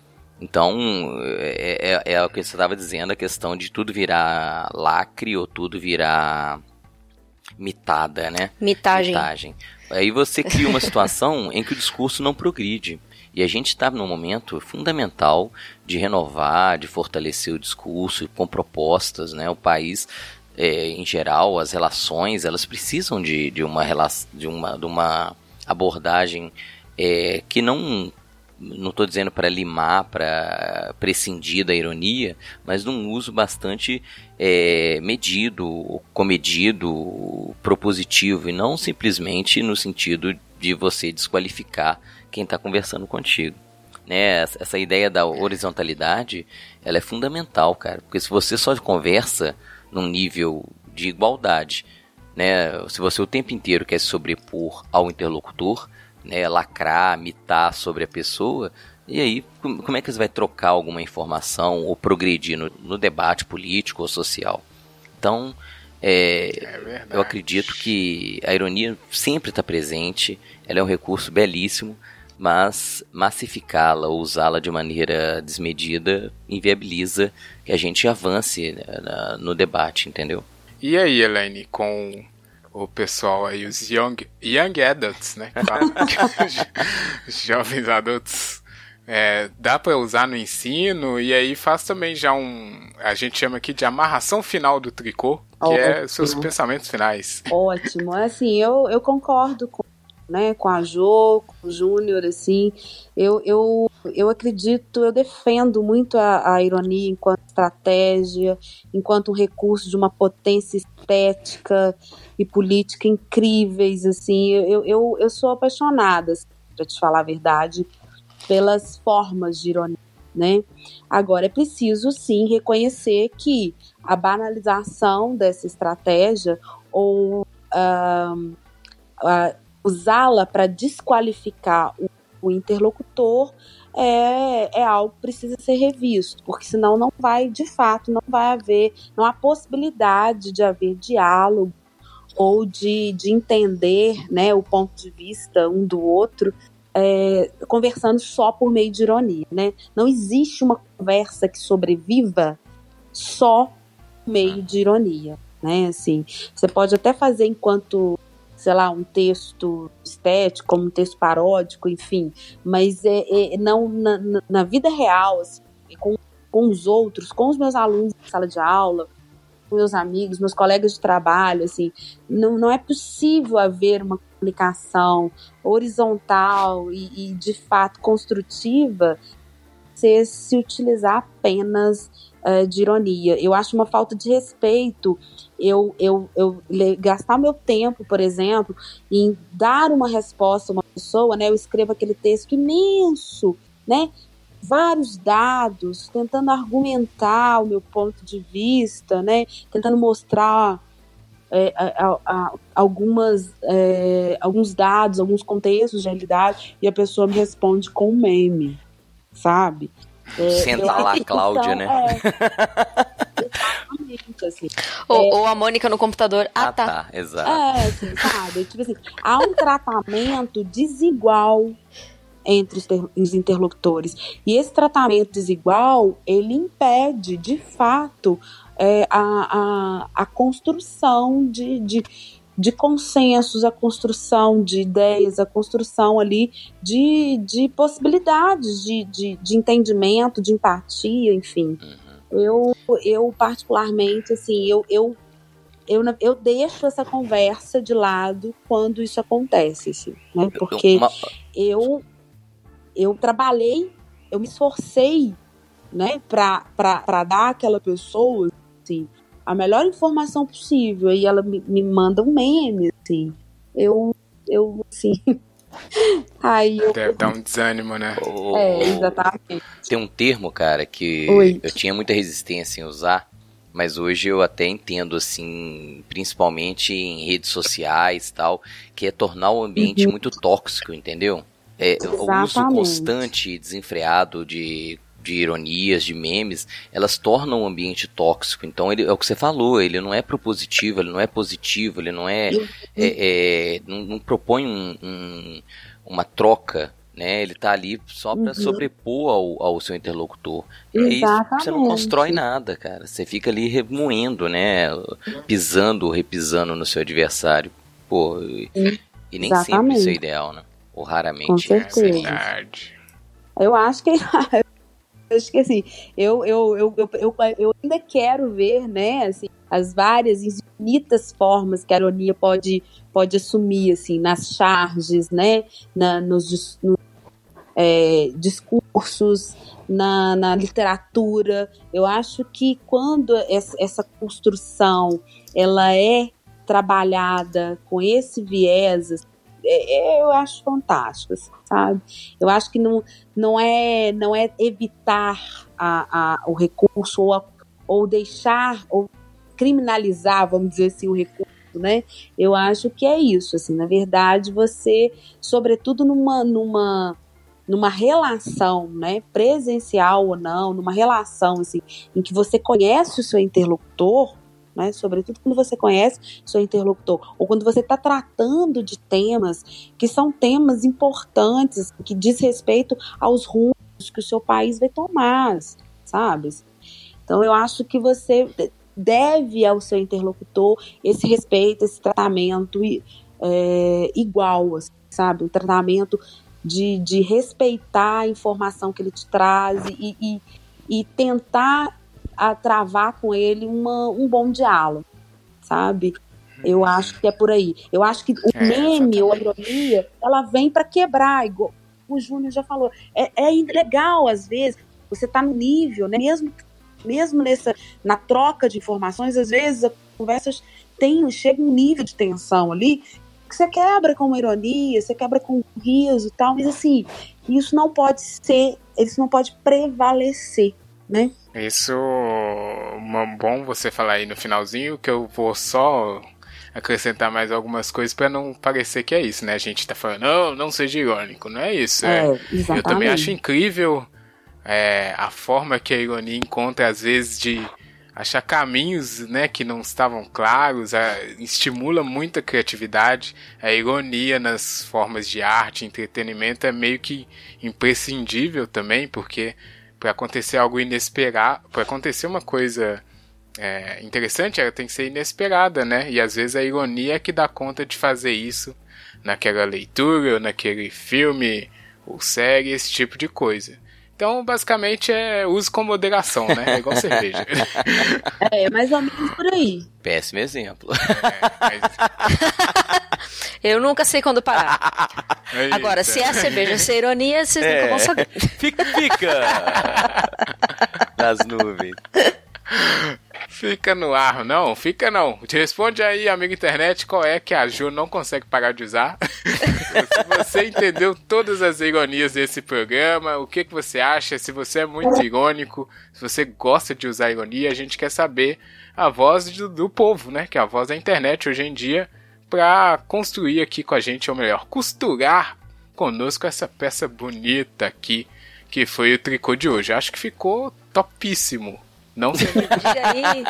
Então, é, é, é o que você estava dizendo, a questão de tudo virar lacre ou tudo virar mitada, né? Mitagem. Mitagem. Aí você cria uma situação em que o discurso não progride. E a gente está num momento fundamental de renovar, de fortalecer o discurso com propostas, né? O país é, em geral, as relações, elas precisam de, de, uma, de, uma, de uma abordagem é, que não não estou dizendo para limar, para prescindir da ironia, mas num uso bastante é, medido, comedido, propositivo e não simplesmente no sentido de você desqualificar quem está conversando contigo. Né? Essa ideia da horizontalidade, ela é fundamental, cara, porque se você só conversa num nível de igualdade. Né? Se você o tempo inteiro quer se sobrepor ao interlocutor, né, lacrar, mitar sobre a pessoa, e aí como é que você vai trocar alguma informação ou progredir no, no debate político ou social? Então, é, é eu acredito que a ironia sempre está presente, ela é um recurso belíssimo, mas massificá-la ou usá-la de maneira desmedida inviabiliza que a gente avance né, no debate, entendeu? E aí, Elaine, com o pessoal aí, os young, young adults, né? os jovens adultos. É, dá para usar no ensino e aí faz também já um. A gente chama aqui de amarração final do tricô, que Ótimo. é seus pensamentos finais. Ótimo. Assim, eu, eu concordo com né, com a Jo, com o Júnior, assim, eu, eu, eu acredito, eu defendo muito a, a, ironia enquanto estratégia, enquanto um recurso de uma potência estética e política incríveis, assim, eu, eu, eu sou apaixonada, assim, para te falar a verdade, pelas formas de ironia, né? Agora, é preciso, sim, reconhecer que a banalização dessa estratégia ou... Uh, uh, usá-la para desqualificar o, o interlocutor é, é, algo que precisa ser revisto, porque senão não vai, de fato, não vai haver, não há possibilidade de haver diálogo ou de, de entender né, o ponto de vista um do outro é, conversando só por meio de ironia. Né? Não existe uma conversa que sobreviva só por meio de ironia. Né? Assim, você pode até fazer enquanto sei lá, um texto estético, como um texto paródico, enfim, mas é, é não na, na, vida real, assim, com, com os outros, com os meus alunos na sala de aula, com meus amigos, meus colegas de trabalho, assim, não, não é possível haver uma comunicação horizontal e, e de fato construtiva se, se utilizar apenas uh, de ironia. Eu acho uma falta de respeito eu, eu, eu gastar meu tempo, por exemplo, em dar uma resposta a uma pessoa, né? Eu escrevo aquele texto imenso, né? vários dados, tentando argumentar o meu ponto de vista, né? Tentando mostrar é, a, a, algumas, é, alguns dados, alguns contextos de realidade, e a pessoa me responde com um meme, sabe? É, Senta lá, a Cláudia, então, né? É, exatamente, assim. Ou, ou, a Mônica no computador. Ah, ah tá. tá. Exato. É, assim, sabe? Tipo assim, há um tratamento desigual entre os, os, interlocutores. E esse tratamento desigual, ele impede, de fato, é, a, a, a construção de, de, de consensos, a construção de ideias, a construção ali de, de possibilidades de, de, de entendimento, de empatia, enfim. Uhum. Eu, eu particularmente, assim, eu, eu eu, eu deixo essa conversa de lado quando isso acontece, assim, né? Porque eu, eu trabalhei, eu me esforcei, né, para dar àquela pessoa assim, a melhor informação possível e ela me, me manda um meme, assim. Eu, eu, assim. Aí eu... Deve dar um desânimo, né? É, exatamente. Tem um termo, cara, que Oi. eu tinha muita resistência em usar, mas hoje eu até entendo, assim, principalmente em redes sociais e tal, que é tornar o ambiente Uhum. muito tóxico, entendeu? É, o uso constante e desenfreado de, de ironias, de memes, elas tornam o ambiente tóxico. Então, ele, é o que você falou, ele não é propositivo, ele não é positivo, ele não é. É- é- não, não propõe um- um- uma troca. Né? Ele tá ali só para Uhum. sobrepor ao, ao seu interlocutor. E aí você não Exatamente. constrói nada, cara. Você fica ali remoendo, né? Pisando, repisando no seu adversário. Pô, e, e nem sempre Exatamente. isso é ideal, né? Ou Com raramente. é. certeza. Verdade. Eu acho que. eu assim, eu, eu, eu, eu, eu, ainda quero ver, né, assim, as várias infinitas formas que a ironia pode, pode assumir, assim, nas charges, né, na, nos dis- no, é, discursos, na, na literatura. Eu acho que quando essa, essa construção ela é trabalhada com esse viés, assim, é- é- eu acho fantástico, assim, sabe? Eu acho que não, não, é, não é evitar a, a, o recurso ou, a- ou deixar ou criminalizar, vamos dizer assim, o recurso, né? Eu acho que é isso, assim, na verdade, você, sobretudo numa, numa, numa relação, né, presencial ou não, numa relação, assim, em que você conhece o seu interlocutor, né, sobretudo quando você conhece seu interlocutor, ou quando você está tratando de temas que são temas importantes, que diz respeito aos rumos que o seu país vai tomar, sabe? Então eu acho que você deve ao seu interlocutor esse respeito, esse tratamento é, igual, assim, sabe? Um tratamento de, de respeitar a informação que ele te traz e, e, e tentar a travar com ele uma, um bom diálogo, sabe? Eu acho que é por aí. Eu acho que o É, meme ou a ironia, ela vem para quebrar, igual o Júnior já falou. É, é legal, às vezes, você tá no nível, né? Mesmo, mesmo nessa, na troca de informações, às vezes a conversa tem, chega um nível de tensão ali que você quebra com uma ironia, você quebra com um riso e tal, mas assim, isso não pode ser, isso não pode prevalecer, né? Isso é bom você falar aí no finalzinho, que eu vou só acrescentar mais algumas coisas para não parecer que é isso, né? A gente tá falando, não, não seja irônico, não é isso. É, É, eu também acho incrível é, a forma que a ironia encontra, às vezes, de achar caminhos né, que não estavam claros, a, estimula muito a criatividade. A ironia nas formas de arte, entretenimento é meio que imprescindível também, porque para acontecer algo inesperado, para acontecer uma coisa é, interessante, ela tem que ser inesperada, né? E às vezes a ironia é que dá conta de fazer isso naquela leitura, ou naquele filme, ou série, esse tipo de coisa. Então, basicamente, é uso com moderação, né? É igual cerveja. É, mais ou menos por aí. Péssimo exemplo. É, Eu nunca sei quando parar. mas- Agora, se é cerveja, se é ironia, vocês nunca vão saber. Fica, fica! Nas nuvens. Fica no ar, não, fica não. Responde aí, amigo internet, qual é que a Ju não consegue parar de usar. se você entendeu todas as ironias desse programa, o que, que você acha? Se você é muito irônico, se você gosta de usar ironia, a gente quer saber a voz do, do povo, né? Que é a voz da internet hoje em dia, para construir aqui com a gente, ou melhor, costurar conosco essa peça bonita aqui, que foi o tricô de hoje. Acho que ficou topíssimo. Não sei. Diga aí,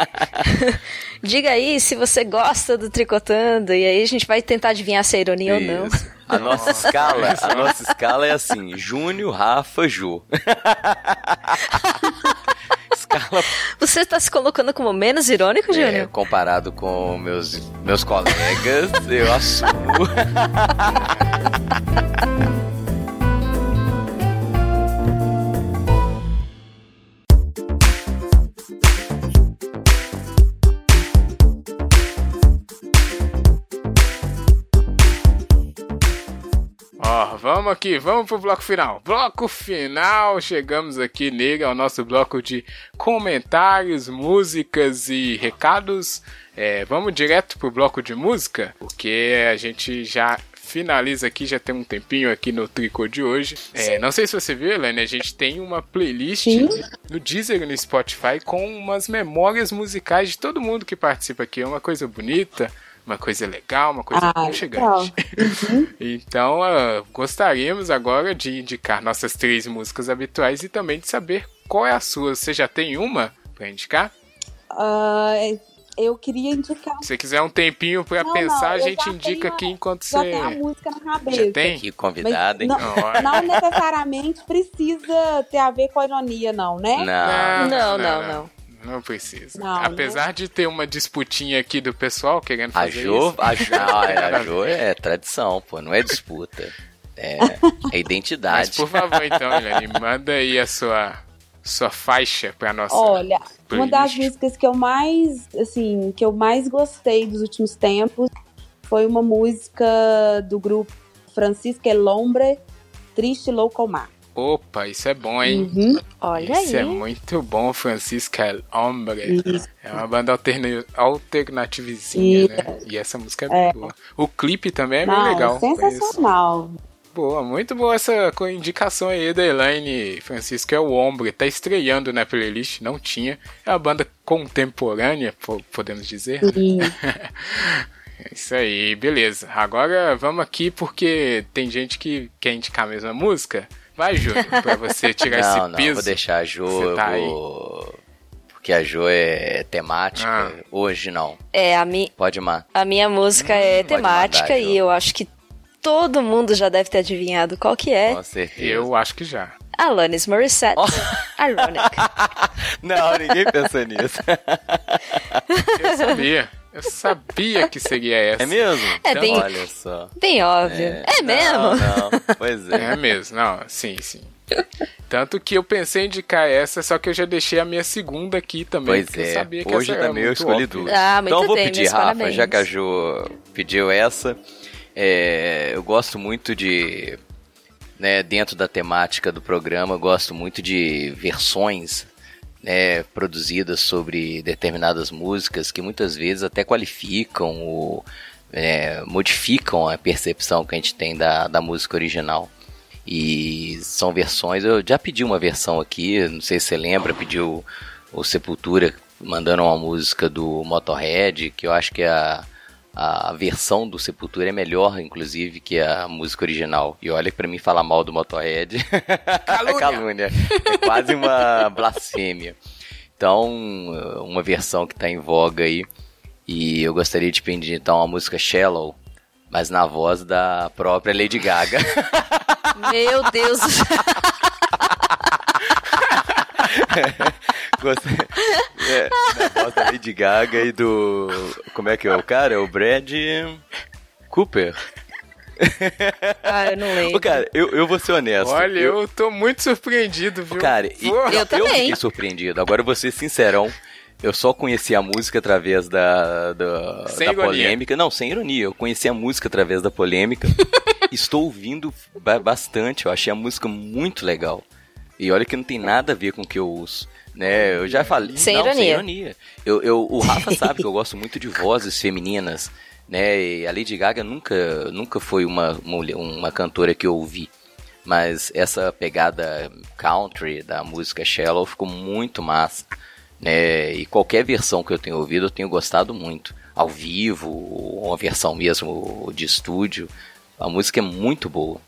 diga aí se você gosta do tricotando e aí a gente vai tentar adivinhar se é ironia ou não. Isso. A nossa escala, a nossa escala é assim: Júnior, Rafa, Ju. escala. Você está se colocando como menos irônico, Júnior? É, comparado com meus meus colegas, eu assumo. Ó, vamos aqui, vamos pro bloco final. Bloco final, chegamos aqui, nega, ao nosso bloco de comentários, músicas e recados. É, vamos direto pro bloco de música, porque a gente já finaliza aqui, já tem um tempinho aqui no tricô de hoje. É, não sei se você viu, Helene, a gente tem uma playlist Sim. no Deezer e no Spotify com umas memórias musicais de todo mundo que participa aqui. É uma coisa bonita uma coisa legal, uma coisa ah, aconchegante. Uhum. então, uh, gostaríamos agora de indicar nossas três músicas habituais e também de saber qual é a sua. Você já tem uma para indicar? Uh, eu queria indicar. Se você quiser um tempinho para pensar, não, a gente indica aqui enquanto já você. Já tem a música na cabeça. Já tem? Que convidado, hein? Não, não, necessariamente precisa ter a ver com a ironia, não, né? Não, não, não. não, não. Não precisa. Não, Apesar não... de ter uma disputinha aqui do pessoal querendo fazer a jo, isso. A Jo, a Jo é tradição, pô, não é disputa. É, é identidade. Mas, por favor, então, Eliane, manda aí a sua, sua faixa pra nossa. Olha, playlist. uma das músicas que eu mais, assim, que eu mais gostei dos últimos tempos foi uma música do grupo Francisco Elombre, Triste Louco Mar. Opa, isso é bom, hein? Uhum. Olha isso aí. Isso é muito bom, Francisca El Hombre. Isso. É uma banda alterna alternativezinha, né? E essa música é, é, boa. O clipe também é Não, bem legal. Sensacional. Boa, muito boa essa indicação aí da Elaine Francisco é o Hombre, tá estreando na playlist, não tinha. É uma banda contemporânea, podemos dizer. Sim. Isso aí, beleza. Agora vamos aqui porque tem gente que quer indicar a mesma música. Vai, Júnior, pra você tirar não, esse não, peso. Não, vou deixar a Jo, tá vou... Porque a Jo é temática. Ah. Hoje não. É, a minha... Pode mandar. A minha música hum, é temática mandar, e eu acho que todo mundo já deve ter adivinhado qual que é. Com certeza. Eu acho que já. Alanis Morissette. Oh. Ironic. não, ninguém pensa nisso. eu sabia. Eu sabia que seria essa. É mesmo? É bem, Olha só. Bem óbvio. É, é mesmo? Não, não. Pois é. É mesmo. Não, sim, sim. Tanto que eu pensei em indicar essa, só que eu já deixei a minha segunda aqui também. Pois é. Eu sabia que Hoje essa também eu escolhi duas. Ah, muito então eu vou bem, pedir, Rafa, parabéns. já que a Jo pediu essa. É, eu gosto muito de. Né, dentro da temática do programa, eu gosto muito de versões né, produzidas sobre determinadas músicas que muitas vezes até qualificam ou é, modificam a percepção que a gente tem da, da música original. E são versões, eu já pedi uma versão aqui, não sei se você lembra, pediu o Sepultura mandando uma música do Motorhead, que eu acho que é a a versão do Sepultura é melhor, inclusive, que a música original. E olha que pra mim falar mal do Motorhead Calúnia. é calúnia. É quase uma blasfêmia. Então, uma versão que tá em voga aí. E eu gostaria de pedir então a música Shallow, mas na voz da própria Lady Gaga. Meu Deus do céu. Gostei. É, da voz da Lady Gaga e do. Como é que é o cara? É o Brad Cooper. Ah, eu não lembro. cara, eu, eu vou ser honesto. Olha, eu, eu tô muito surpreendido, viu? Cara, e, eu, eu, eu fiquei surpreendido. Agora eu vou ser sincerão. Eu só conheci a música através da, da, da polêmica. Não, sem ironia. Eu conheci a música através da polêmica. Estou ouvindo bastante. Eu achei a música muito legal. E olha que não tem nada a ver com o que eu ouço. Né? Eu já falei. Sem não, ironia. Sem ironia. Eu, eu, o Rafa sabe que eu gosto muito de vozes femininas, né? E a Lady Gaga nunca, nunca foi uma, mulher, uma cantora que eu ouvi. Mas essa pegada country da música Shallow ficou muito massa, né? E qualquer versão que eu tenho ouvido eu tenho gostado muito. Ao vivo, ou uma versão mesmo de estúdio, a música é muito boa.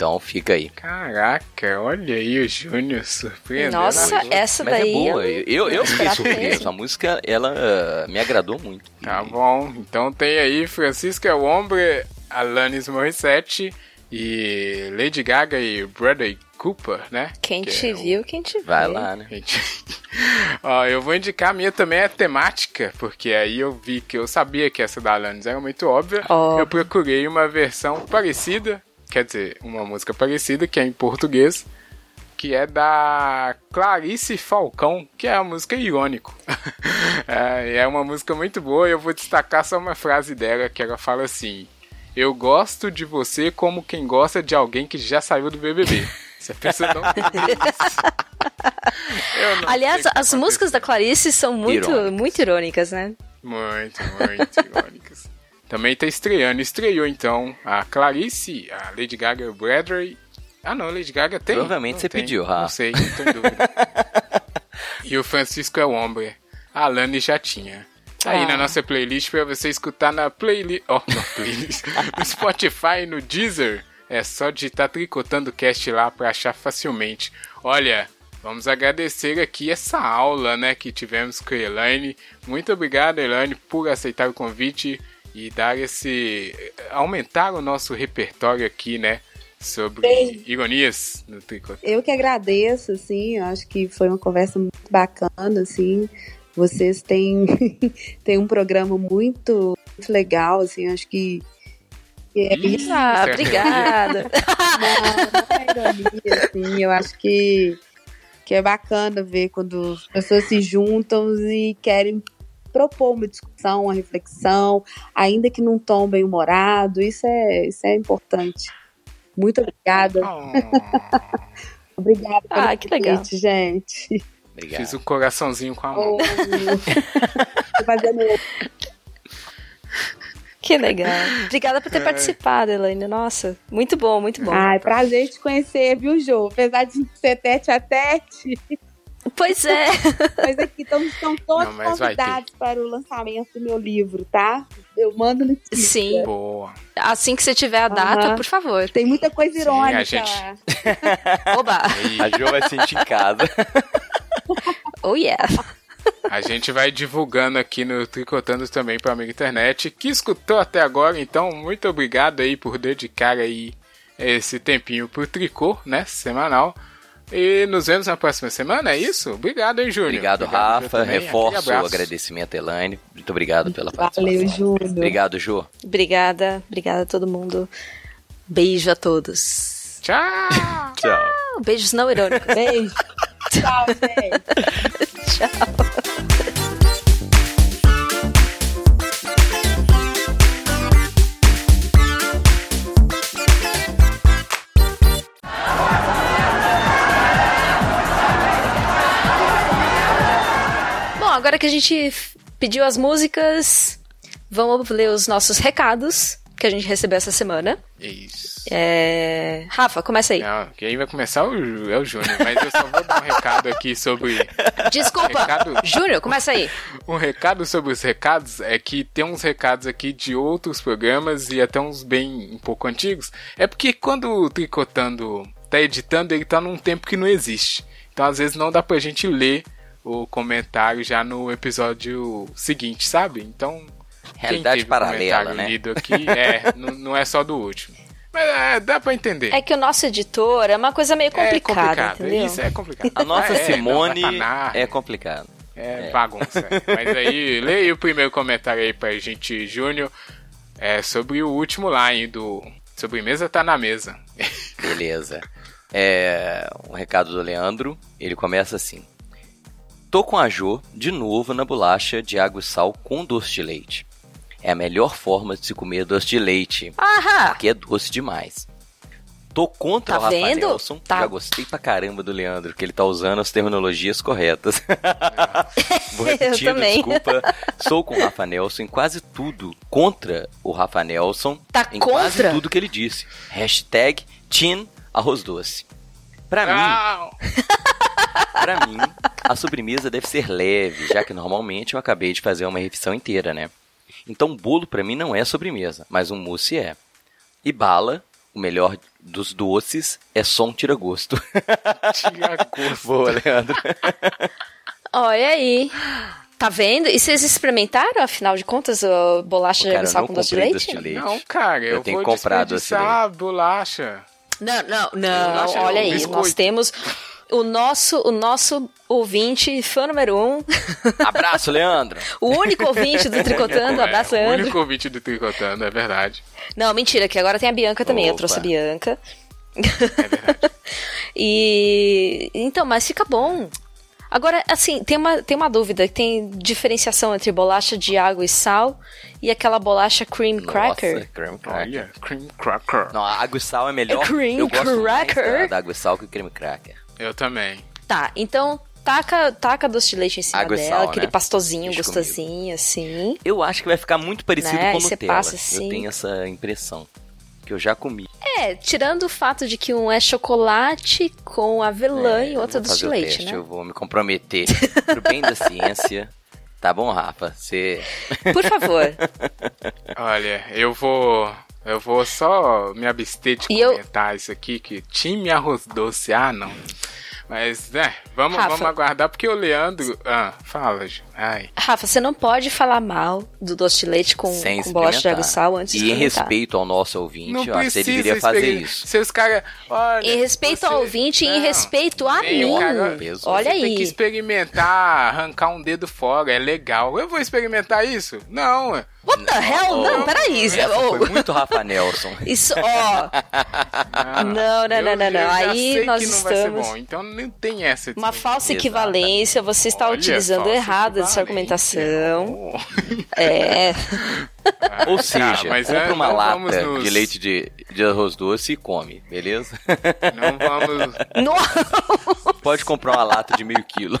Então fica aí. Caraca, olha aí o Júnior surpreendendo. Nossa, gente. essa Mas daí. é boa. eu- Eu, eu fiquei surpreso. A música, ela uh, me agradou muito. Tá bom, então tem aí Francisca Wombre, Alanis Morissette e Lady Gaga e Bradley Cooper, né? Quem Que te é o- viu, quem te Vai vê. lá, né? Ó, eu vou indicar a minha também é temática, porque aí eu vi que eu sabia que essa da Alanis era muito óbvia. Ó. Eu procurei uma versão parecida, quer dizer, uma música parecida, que é em português, que é da Clarice Falcão, que é a música Irônico. é, é uma música muito boa e eu vou destacar só uma frase dela, que ela fala assim... Eu gosto de você como quem gosta de alguém que já saiu do BBB. Se a pessoa não entender isso, eu não Aliás, as músicas da Clarice são muito, Irônicas. muito irônicas, né? Muito, muito irônicas. Também tá estreando. Estreou então a Clarice, a Lady Gaga e o Bradley. Ah não, Lady Gaga tem. Provavelmente Não você tem, pediu, Não Rafa. sei, não tô em dúvida. e o Francisco é o homem. A Lani já tinha. Tá aí Ah. na nossa playlist pra você escutar na playlist. Ó, na playlist. no Spotify, no Deezer. É só digitar Tricotando Cast lá pra achar facilmente. Olha, vamos agradecer aqui essa aula, né, que tivemos com a Elaine. Muito obrigado, Elaine, por aceitar o convite e dar esse. aumentar o nosso repertório aqui, né? Sobre Beijo. ironias no Tricotando. Eu que agradeço, assim, eu acho que foi uma conversa muito bacana, assim. Vocês têm, têm um programa muito, muito legal, assim, acho que que é Ih, isso. Ah, obrigada. Não, não é ironia, assim, eu acho que, que é bacana ver quando as pessoas se juntam e querem propor uma discussão, uma reflexão, ainda que num tom bem humorado, isso é, isso é importante. Muito obrigada. Oh, Obrigada pelo Ah, que legal. convite, gente. Obrigado. fiz o coraçãozinho com a mão. Oh, fazendo Que legal. Obrigada por ter participado, Elaine. Nossa, muito bom, muito bom. Ai, prazer te conhecer, viu, Jô? Apesar de ser tete a tete, Pois é. mas aqui estão, estão todos Não, convidados para o lançamento do meu livro, tá? Eu mando notícia. Sim. Boa. Assim que você tiver a data, Aham. por favor. Tem muita coisa Sim, irônica a gente- lá. Oba. Aí, A Jo vai sentir em casa. Oh yeah. a gente vai divulgando aqui no Tricotando também para amiga internet que escutou até agora. Então, muito obrigado aí por dedicar aí esse tempinho pro tricô, né? Semanal. E nos vemos na próxima semana, é isso? Obrigado, hein, Júnior? Obrigado, Júnior, Rafa. Reforço o abraço. agradecimento, Elaine. Muito obrigado pela participação. Valeu, Júnior. Obrigado, Jo. Obrigada. Obrigada a todo mundo. Beijo a todos. Tchau! Tchau. Beijos não irônicos. Beijo. Tchau, gente. Bom, que a gente pediu as músicas, vamos ler os nossos recados que a gente recebeu essa semana. Isso. É... Rafa, começa aí. Não, quem vai começar é o é o Júnior, mas eu só vou dar um recado aqui sobre Desculpa. Recado. Júnior, começa aí. Um recado sobre os recados é que tem uns recados aqui de outros programas e até uns bem um pouco antigos. É porque quando o Tricotando tá editando, ele tá num tempo que não existe. Então às vezes não dá pra gente ler o comentário já no episódio seguinte, sabe? Então. quem Realidade paralela, né? Lido aqui, é, não, não é só do último. Mas é, dá pra entender. É que o nosso editor é uma coisa meio complicada, entendeu? Isso é complicado. A nossa É, Simone é complicado. É, bagunça. Mas aí, leia o primeiro comentário aí pra gente, Júnior. É sobre o último line do Sobremesa tá na mesa. Beleza. É, um recado do Leandro. Ele começa assim: Tô com a Jo de novo na bolacha de água e sal com doce de leite. É a melhor forma de se comer doce de leite, Ahá! porque é doce demais. Tô contra Tá o Rafa vendo? Nelson. Tá. Já gostei pra caramba do Leandro, que ele tá usando as terminologias corretas. Vou Eu repetir, também. desculpa. Sou com o Rafa Nelson em quase tudo. Contra o Rafa Nelson Tá em quase contra? tudo que ele disse. Hashtag Team Arroz Doce. Pra mim, Pra mim, a sobremesa deve ser leve, já que normalmente eu acabei de fazer uma refeição inteira, né? Então, bolo pra mim não é sobremesa, mas um mousse é. E bala, o melhor dos doces, é só um tira-gosto. Tira gosto. Boa, Leandro. Olha aí. Tá vendo? E vocês experimentaram, afinal de contas, a bolacha de não com doce de leite? doce de leite. Não, cara, eu, Eu tenho vou comprado desperdiçar a bolacha. Não, não, não. Bolacha Olha não, aí, biscoito. nós temos o nosso, o nosso ouvinte, fã número um, Abraço, Leandro. o único ouvinte do Tricotando. Abraço, é, O Leandro. único ouvinte do Tricotando, é verdade. Não, mentira, que agora tem a Bianca também. Eu Opa. trouxe a Bianca. É verdade. E. Então, mas fica bom. Agora, assim, tem uma, tem uma dúvida. Tem diferenciação entre bolacha de água e sal e aquela bolacha cream cracker? Nossa, cream cracker. Olha, cream cracker. Não, a água e sal é melhor. É cream eu gosto mais cracker. da, da água e sal que o creme cracker. Eu também. Tá, então taca, taca doce de leite em cima Água e dela, sal, aquele né? pastosinho Deixa gostosinho, assim. Eu acho que vai ficar muito parecido Né, com e você Nutella. passa assim. Eu tenho essa impressão. Que eu já comi. É, tirando o fato de que um é chocolate com avelã e eu outro é doce de o leite, teste, né? Eu vou me comprometer pro bem da ciência. Tá bom, Rafa? Você. Por favor. Olha, eu vou. Eu vou só me abster de E eu- comentar isso aqui, que time arroz doce, ah não. Mas, né, vamos, Rafa. vamos aguardar, porque o Leandro. Ah, fala, Ju. Ai. Rafa, você não pode falar mal do doce de leite com, sem com bolacha de água e sal antes de E em respeito ao nosso ouvinte, Não eu acho que você precisa deveria fazer isso. Se os caras. Olha. Em respeito você- ao ouvinte e em respeito a mim. cara- Peso. Olha Você tem que aí. experimentar, arrancar um dedo fora, é legal. Eu vou experimentar isso? Não, ué. What the hell? Não, peraí. Essa Oh, foi muito Rafa Nelson. Isso, ó. Ah, Não, não, não, não, não. Aí sei nós que não vai ser estamos- bom, então não tem essa. Uma falsa equivalência, você está Olha, utilizando errado essa argumentação. É. Ou seja, mas compra é, uma lata nos- de leite de, de arroz doce e come, beleza? Não vamos. No- Pode comprar uma lata de meio quilo.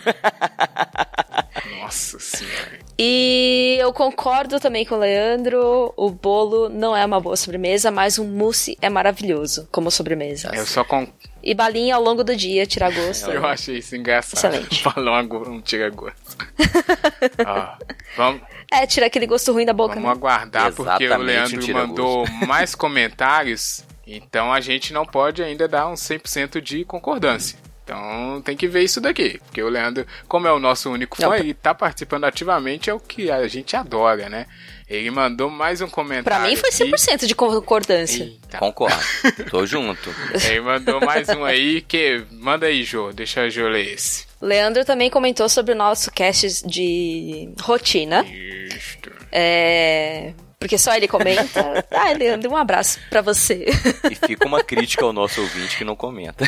Nossa senhora. E eu concordo também com o Leandro. O bolo não é uma boa sobremesa, mas um mousse é maravilhoso como sobremesa. Eu só com... E balinha ao longo do dia, tirar gosto. eu achei isso engraçado. Excelente. Falou um, um tira-gosto. Ó, vamos, É, tira aquele gosto ruim da boca. vamos né? aguardar, porque o Exatamente, Leandro mandou mais comentários. Então a gente não pode ainda dar um 100% de concordância. Então tem que ver isso daqui. Porque o Leandro, como é o nosso único fã, Não, ele tá participando ativamente, é o que a gente adora, né? Ele mandou mais um comentário. Pra mim foi aqui. 100% de concordância. Eita. Concordo. Tô junto. Ele mandou mais um aí que. Manda aí, Jô. Deixa a Jô ler esse. Leandro também comentou sobre o nosso cast de rotina. Isto. É. Porque só ele comenta. Ai, Leandro, um abraço pra você. E fica uma crítica ao nosso ouvinte que não comenta.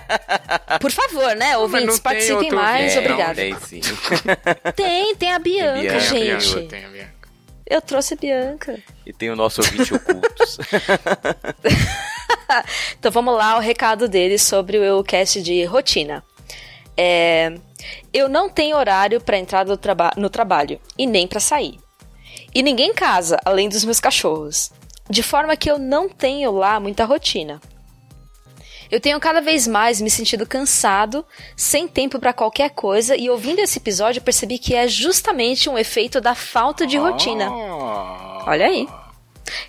Por favor, né? Ouvintes, não participem outro mais. ouvinte, não, Obrigada. Tem sim. Tem, tem a Bianca, Bianca, Tem a gente. Bianca, tem a Bianca. Eu trouxe a Bianca. E tem o nosso ouvinte ocultos. Então vamos lá, o recado dele sobre o cast de rotina. É, eu não tenho horário para entrar no, traba no trabalho e nem para sair. E ninguém casa, além dos meus cachorros. De forma que eu não tenho lá muita rotina. Eu tenho cada vez mais me sentido cansado, sem tempo para qualquer coisa, e ouvindo esse episódio eu percebi que é justamente um efeito da falta de rotina. Oh. Olha aí.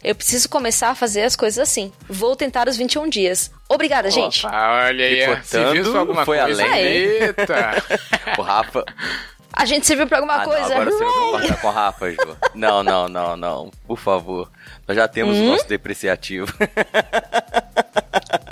Eu preciso começar a fazer as coisas assim. Vou tentar os 21 dias. Obrigada, gente. Opa, olha aí. Picotando Serviu pra alguma foi coisa? além. Eita. O Rafa. A gente serviu pra alguma Ah, não, coisa? agora você vai concordar com o Rafa, Ju. Não, não, não, não. Por favor. Nós já temos Hum? o nosso depreciativo.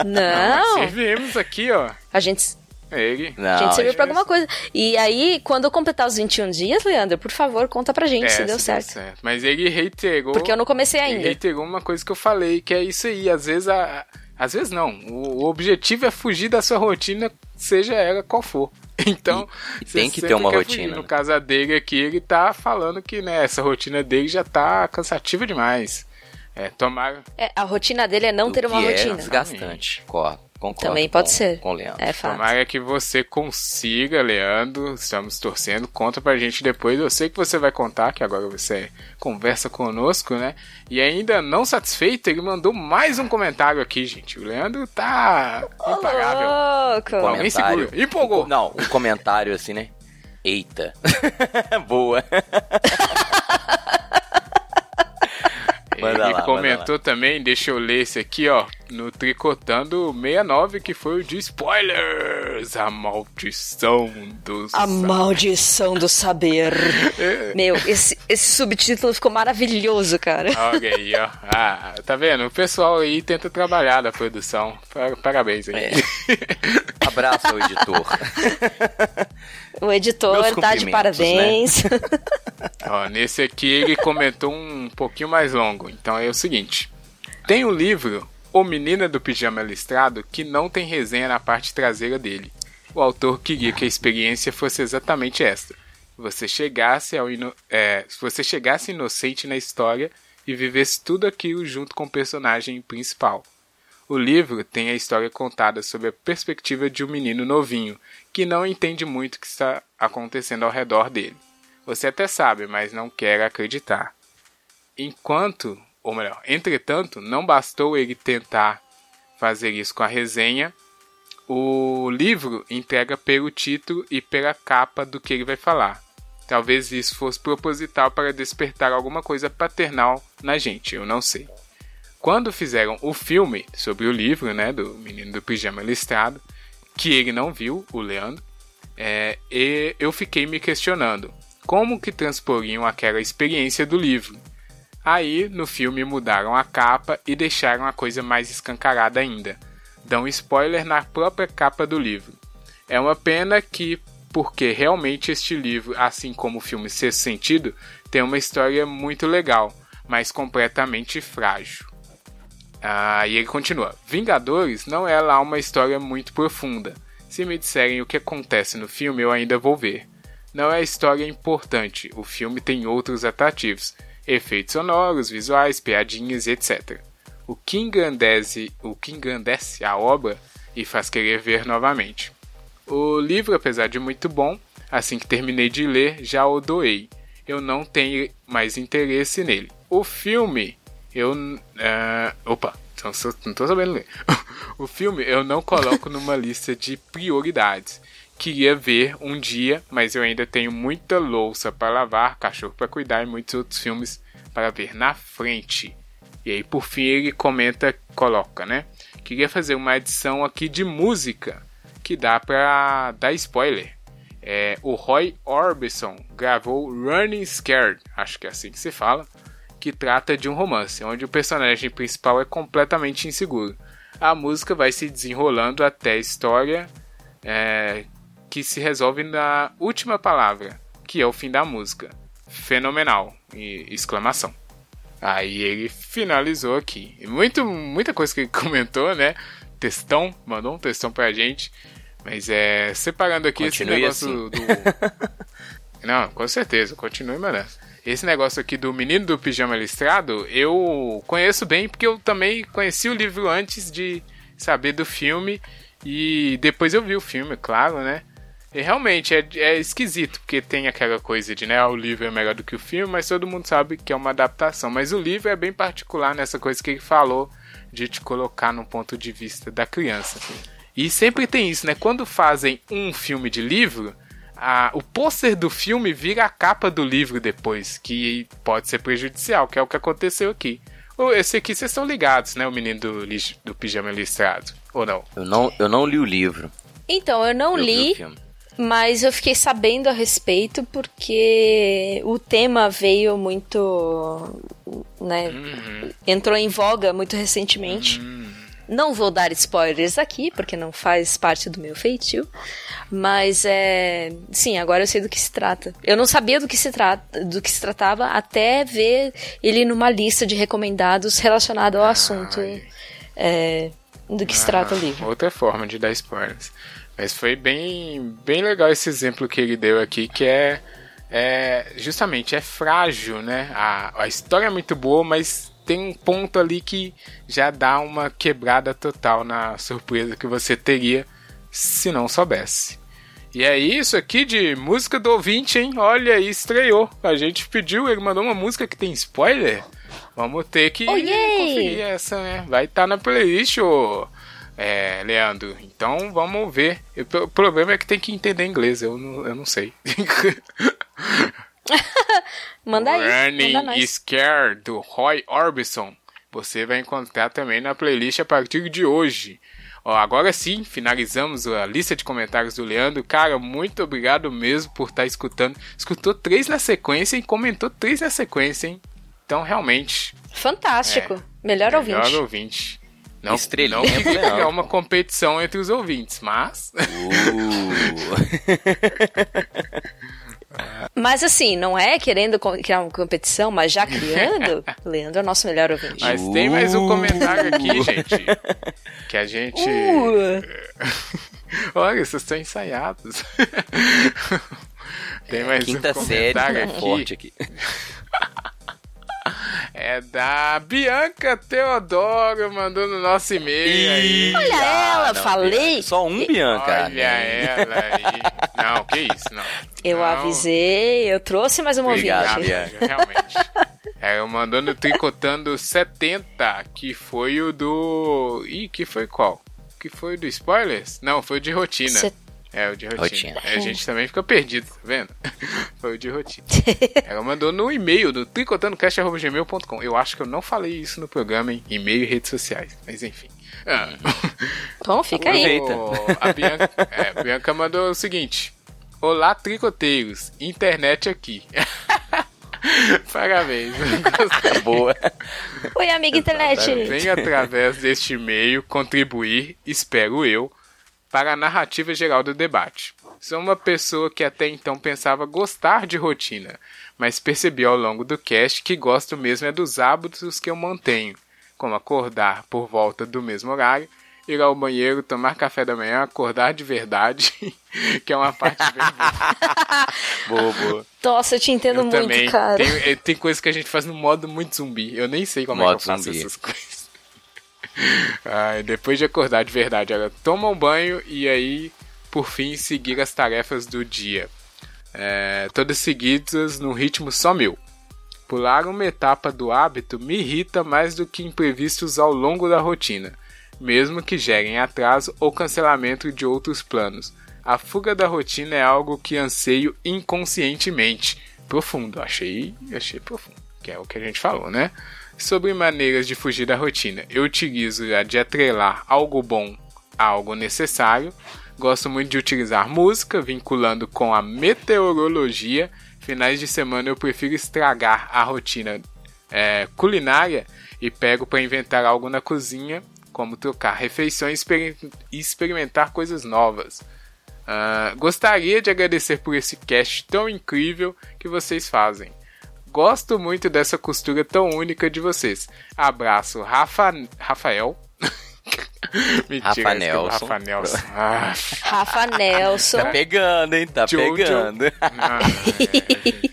Não, Servimos aqui, ó. a gente, Ele. Não, a gente serviu pra alguma coisa. E aí, quando eu completar os 21 dias, Leandro, por favor, conta pra gente É, se deu certo. Mas ele reiterou. Porque eu não comecei Ele ainda. reiterou uma coisa que eu falei, que é isso aí. Às vezes a. Às vezes não. O, o objetivo é fugir da sua rotina, seja ela qual for. Então, E- e tem que ter uma rotina, fugir. No caso dele aqui, ele tá falando que né, essa rotina dele já tá cansativa demais. É, tomara. É, a rotina dele é não O ter uma é rotina. desgastante. Cor- Concordo. Também pode com- ser. Com o Leandro. É fato. Tomara que você consiga, Leandro. Estamos torcendo. Conta pra gente depois. Eu sei que você vai contar, que agora você conversa conosco, né? E ainda não satisfeito, ele mandou mais um comentário aqui, gente. O Leandro tá imparável. Louco! Pô, alguém segura. Empolgou. Não, um comentário assim, né? Eita. Boa. Ele lá, comentou também, deixa eu ler esse aqui, ó, no Tricotando 69, que foi o de spoilers. A maldição dos. A maldição do saber. Meu, esse, esse subtítulo ficou maravilhoso, cara. Olha aí, ó. Ah, tá vendo? O pessoal aí tenta trabalhar da produção. Pa- Parabéns aí. É. Abraço ao editor. O editor tá de cumprimentos, parabéns. Ó, nesse aqui ele comentou um pouquinho mais longo. Então é o seguinte: tem um livro, O Menina do Pijama Listrado, que não tem resenha na parte traseira dele. O autor queria que a experiência fosse exatamente esta. Você chegasse ao ino- é, você chegasse inocente na história e vivesse tudo aquilo junto com o personagem principal. O livro tem a história contada sob a perspectiva de um menino novinho, que não entende muito o que está acontecendo ao redor dele. Você até sabe, mas não quer acreditar. Enquanto, ou melhor, entretanto, não bastou ele tentar fazer isso com a resenha, o livro entrega pelo título e pela capa do que ele vai falar. Talvez isso fosse proposital para despertar alguma coisa paternal na gente, eu não sei. Quando fizeram o filme sobre o livro, né, do Menino do Pijama Listrado, que ele não viu, o Leandro, é, eu fiquei me questionando como que transporiam aquela experiência do livro. Aí, no filme, mudaram a capa e deixaram a coisa mais escancarada ainda. Dão spoiler na própria capa do livro. É uma pena que, porque realmente este livro, assim como o filme Sexto Sentido, tem uma história muito legal, mas completamente frágil. Ah, e ele continua: Vingadores não é lá uma história muito profunda. Se me disserem o que acontece no filme, eu ainda vou ver. Não é história importante, o filme tem outros atrativos, efeitos sonoros, visuais, piadinhas e etc. O que engrandece, o que engrandece a obra e faz querer ver novamente. O livro, apesar de muito bom, assim que terminei de ler, já o doei. Eu não tenho mais interesse nele. O filme, eu. ah, opa, não, sou- não tô sabendo ler. o filme eu não coloco numa lista de prioridades. Queria ver um dia, mas eu ainda tenho muita louça para lavar, cachorro para cuidar e muitos outros filmes para ver na frente. E aí, por fim, ele comenta, coloca, né? Queria fazer uma edição aqui de música que dá pra dar spoiler. É, o Roy Orbison gravou Running Scared, acho que é assim que se fala, que trata de um romance, onde o personagem principal é completamente inseguro. A música vai se desenrolando até a história é, que se resolve na última palavra, que é o fim da música. Fenomenal! E exclamação. Aí ele finalizou aqui. Muito, muita coisa que ele comentou, né? Textão, mandou um textão pra gente. Mas é. Separando aqui Continue esse negócio assim. do. Não, com certeza, continue mandando. Esse negócio aqui do Menino do Pijama Listrado, eu conheço bem porque eu também conheci o livro antes de saber do filme. E depois eu vi o filme, claro, né? E realmente é, é esquisito, porque tem aquela coisa de, né, ah, o livro é melhor do que o filme, mas todo mundo sabe que é uma adaptação. Mas o livro é bem particular nessa coisa que ele falou de te colocar no ponto de vista da criança. E sempre tem isso, né? Quando fazem um filme de livro, a- o pôster do filme vira a capa do livro depois, que pode ser prejudicial, que é o que aconteceu aqui. Esse aqui vocês estão ligados, né? O menino do, do pijama listrado, ou não? Eu não, eu não li o livro. Então, eu não eu li, filme. Mas eu fiquei sabendo a respeito porque o tema veio muito. né? Entrou em voga muito recentemente. Não vou dar spoilers aqui, porque não faz parte do meu feitio. Mas é. Sim, agora eu sei do que se trata. Eu não sabia do que se, trata, do que se tratava até ver ele numa lista de recomendados relacionado ao assunto é, do que se trata o Ah, livro. Outra forma de dar spoilers. Mas foi bem, bem legal esse exemplo que ele deu aqui, que é, é justamente é frágil, né? A, a história é muito boa, mas tem um ponto ali que já dá uma quebrada total na surpresa que você teria se não soubesse. E é isso aqui de música do ouvinte, hein? Olha aí, estreou. A gente pediu, ele mandou uma música que tem spoiler. Vamos ter que Oh, conferir essa, né? Vai estar na playlist, ô é, Leandro. Então vamos ver. O problema é que tem que entender inglês, eu não, eu não sei. Manda aí, Running manda. Scare do Roy Orbison. Você vai encontrar também na playlist a partir de hoje. Ó, agora sim, finalizamos a lista de comentários do Leandro. Cara, muito obrigado mesmo por estar escutando. Escutou três na sequência e comentou três na sequência, hein? Então, realmente, Fantástico. Melhor ouvinte. É, melhor ouvinte. Não, Estrelinha não que é uma competição entre os ouvintes, mas Uh. Mas assim, não é querendo criar uma competição, mas já criando, Leandro é o nosso melhor ouvinte. Mas tem mais um comentário aqui, Uh. gente. Que a gente. Uh. Olha, vocês estão ensaiados. tem mais Quinta um série, comentário tá aqui. forte aqui. É da Bianca Teodoro, mandou no nosso e-mail aí. Olha ela, falei. Só um Bianca. Olha ela aí. Não, que isso, não. Eu Não. avisei, eu trouxe mais um Obrigado, ouvinte. Bianca. Realmente. É, eu mandou no Tricotando 70, que foi o do. Ih, que foi qual? Que foi o do spoilers? Não, foi o de rotina. Cê- É, o de rotina. Rotina. A gente também fica perdido, tá vendo? foi o de rotina. Ela mandou no e-mail do tricotandocast.gmail.com. Eu acho que eu não falei isso no programa, em e-mail e redes sociais. Mas enfim. Ah. Bom, fica aí. O- a, Bianca, é, a Bianca mandou o seguinte: Olá, tricoteiros, internet aqui. Parabéns. Boa. Oi, amiga internet. Vem através deste e-mail contribuir, espero eu, para a narrativa geral do debate. Sou uma pessoa que até então pensava gostar de rotina, mas percebi ao longo do cast que gosto mesmo é dos hábitos que eu mantenho, como acordar por volta do mesmo horário, ir ao banheiro, tomar café da manhã, acordar de verdade, que é uma parte bem boa. Boa, boa. Nossa, eu te entendo Eu muito, também. cara. Tem, eh, tem coisa que a gente faz no modo muito zumbi. Eu nem sei como Modo é que eu faço zumbi. essas coisas. Ai, depois de acordar de verdade, ela toma um banho e aí, por fim, seguir as tarefas do dia. É, todas seguidas num ritmo só meu. Pular uma etapa do hábito me irrita mais do que imprevistos ao longo da rotina, mesmo que gerem atraso ou cancelamento de outros planos. A fuga da rotina é algo que anseio inconscientemente. Profundo, achei, achei profundo, que é o que a gente falou, né? Sobre maneiras de fugir da rotina, eu utilizo a de atrelar algo bom a algo necessário. Gosto muito de utilizar música, vinculando com a meteorologia. Finais de semana eu prefiro estragar a rotina é, culinária e pego para inventar algo na cozinha, como trocar refeições e exper- experimentar coisas novas. Ah, gostaria de agradecer por esse cast tão incrível que vocês fazem. Gosto muito dessa costura tão única de vocês. Abraço, Rafa, Rafael. Mentira, Rafa Nelson. Rafa Nelson. Ah, Rafa Nelson. Tá pegando, hein? Tá Jojo. pegando. Ah,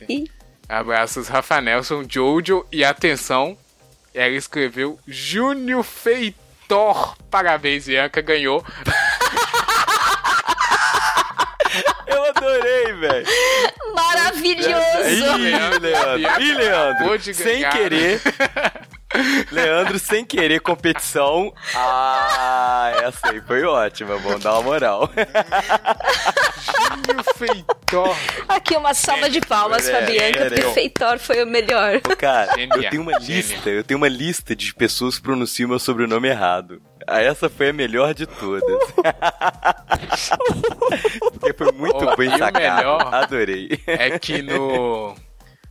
é. Abraços, Rafa Nelson, Jojo e atenção, ela escreveu Júnior Feitor. Parabéns, Bianca ganhou. Eu adorei, velho. Maravilhoso. Ih, Leandro. Ih, Leandro. Sem querer. Leandro, sem querer, competição. Ah, essa aí foi ótima. Vamos dar uma moral. Júnior Feitor. Aqui uma salva de palmas pra É, Bianca, é, porque. Feitor foi o melhor. Ô, Cara, eu tenho uma lista, eu tenho uma lista de pessoas que pronunciam meu sobrenome errado. Ah, Essa foi a melhor de todas. Porque foi muito Oh, bem o sacado. melhor Adorei. É que no.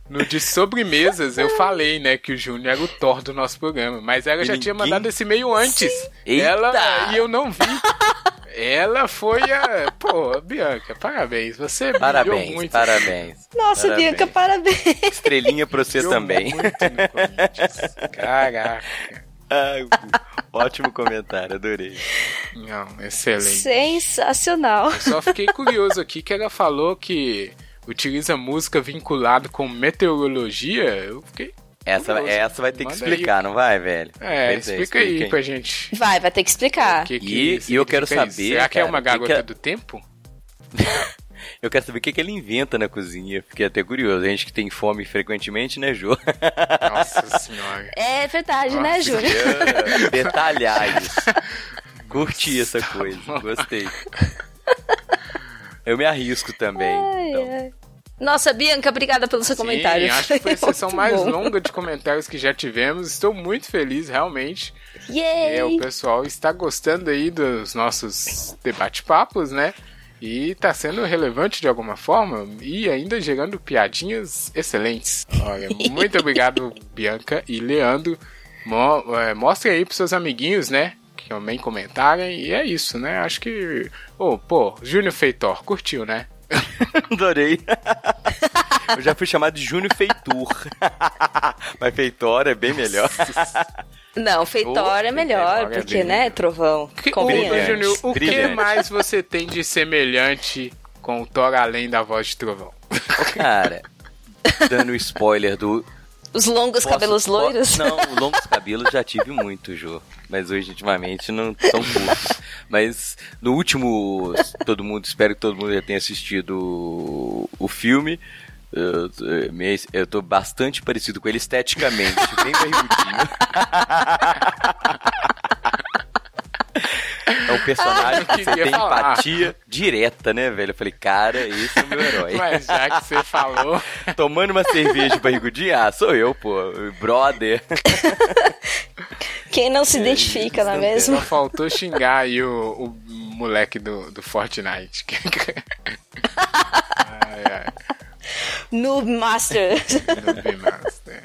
No de sobremesas eu falei, né, que o Júnior era o Thor do nosso programa. Mas ela E já tinha ninguém- mandado esse e-mail antes. Ela. E eu não vi. Ela foi a. Pô, Bianca, parabéns. Você Parabéns, muito. parabéns. Nossa, Parabéns. Bianca, parabéns. Estrelinha pra você Brilhou também. muito no Corinthians. Caraca. Ai, ótimo comentário, adorei. Não, excelente. Sensacional. Só fiquei curioso aqui que ela falou que utiliza música vinculada com meteorologia. Eu fiquei Essa, curioso. essa vai ter que Manda explicar, não vai, velho? É, explica aí pra gente. Vai, vai ter que explicar. Que que E- e eu quero isso? saber, Será que é cara, uma que garota que é- do tempo? Eu quero saber o que, que ele inventa na cozinha. Fiquei até curioso. A gente que tem fome frequentemente, né, Jô? Nossa senhora. É verdade, né, Nossa, Júnior? Queria Detalhar isso. Curti essa coisa, gostei. Eu me arrisco também. Ai, então. ai. Nossa, Bianca, obrigada pelo seu comentário. Sim, acho que foi a sessão mais bom. longa de comentários que já tivemos. Estou muito feliz, realmente. Yay! É, o pessoal está gostando aí dos nossos debate-papos, né? E tá sendo relevante de alguma forma e ainda gerando piadinhas excelentes. Olha, muito obrigado, Bianca e Leandro. Mo é, mostrem aí pros seus amiguinhos, né? Que também comentarem. E é isso, né? Acho que. Ô, pô, Júnior Feitor, curtiu, né? Adorei. Eu já fui chamado de Júnior Feitor. Mas Feitor é bem melhor. Não, Feitor Oh, é melhor, é porque, né. Trovão? Que. Ô, Júnior, o que mais você tem de semelhante com o Thor além da voz de Trovão? Cara, dando spoiler do. Os longos Posso- cabelos po- loiros? Não, longos cabelos já tive muito, Jô. Mas hoje, ultimamente, não tão curtos. Mas no último. Todo mundo, espero que todo mundo já tenha assistido o, o filme. Eu, eu- me- eu tô bastante parecido com ele esteticamente, bem barrigudinho. É um personagem que você tem falar. empatia direta, né, velho? Eu falei, cara, esse é o meu herói. Mas já que você falou, Tomando uma cerveja barrigudinha? Ah, sou eu, pô. Brother. Quem não se identifica, não é só mesmo? faltou xingar aí o, o moleque do, do Fortnite. ai, ai, Noob Master. Noob Master.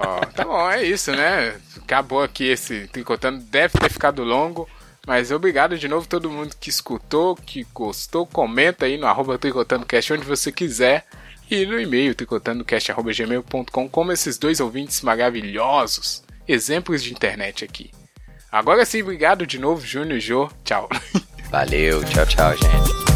Ó, tá bom, é isso, né? Acabou aqui esse tricotando. Deve ter ficado longo. Mas obrigado de novo todo mundo que escutou, que gostou. Comenta aí no arroba tricotandocast onde você quiser. E no e-mail tricotandocast.gmail.com como esses dois ouvintes maravilhosos. Exemplos de internet aqui. Agora sim, obrigado de novo, Júnior e Jô. Tchau. Valeu, tchau, tchau, gente.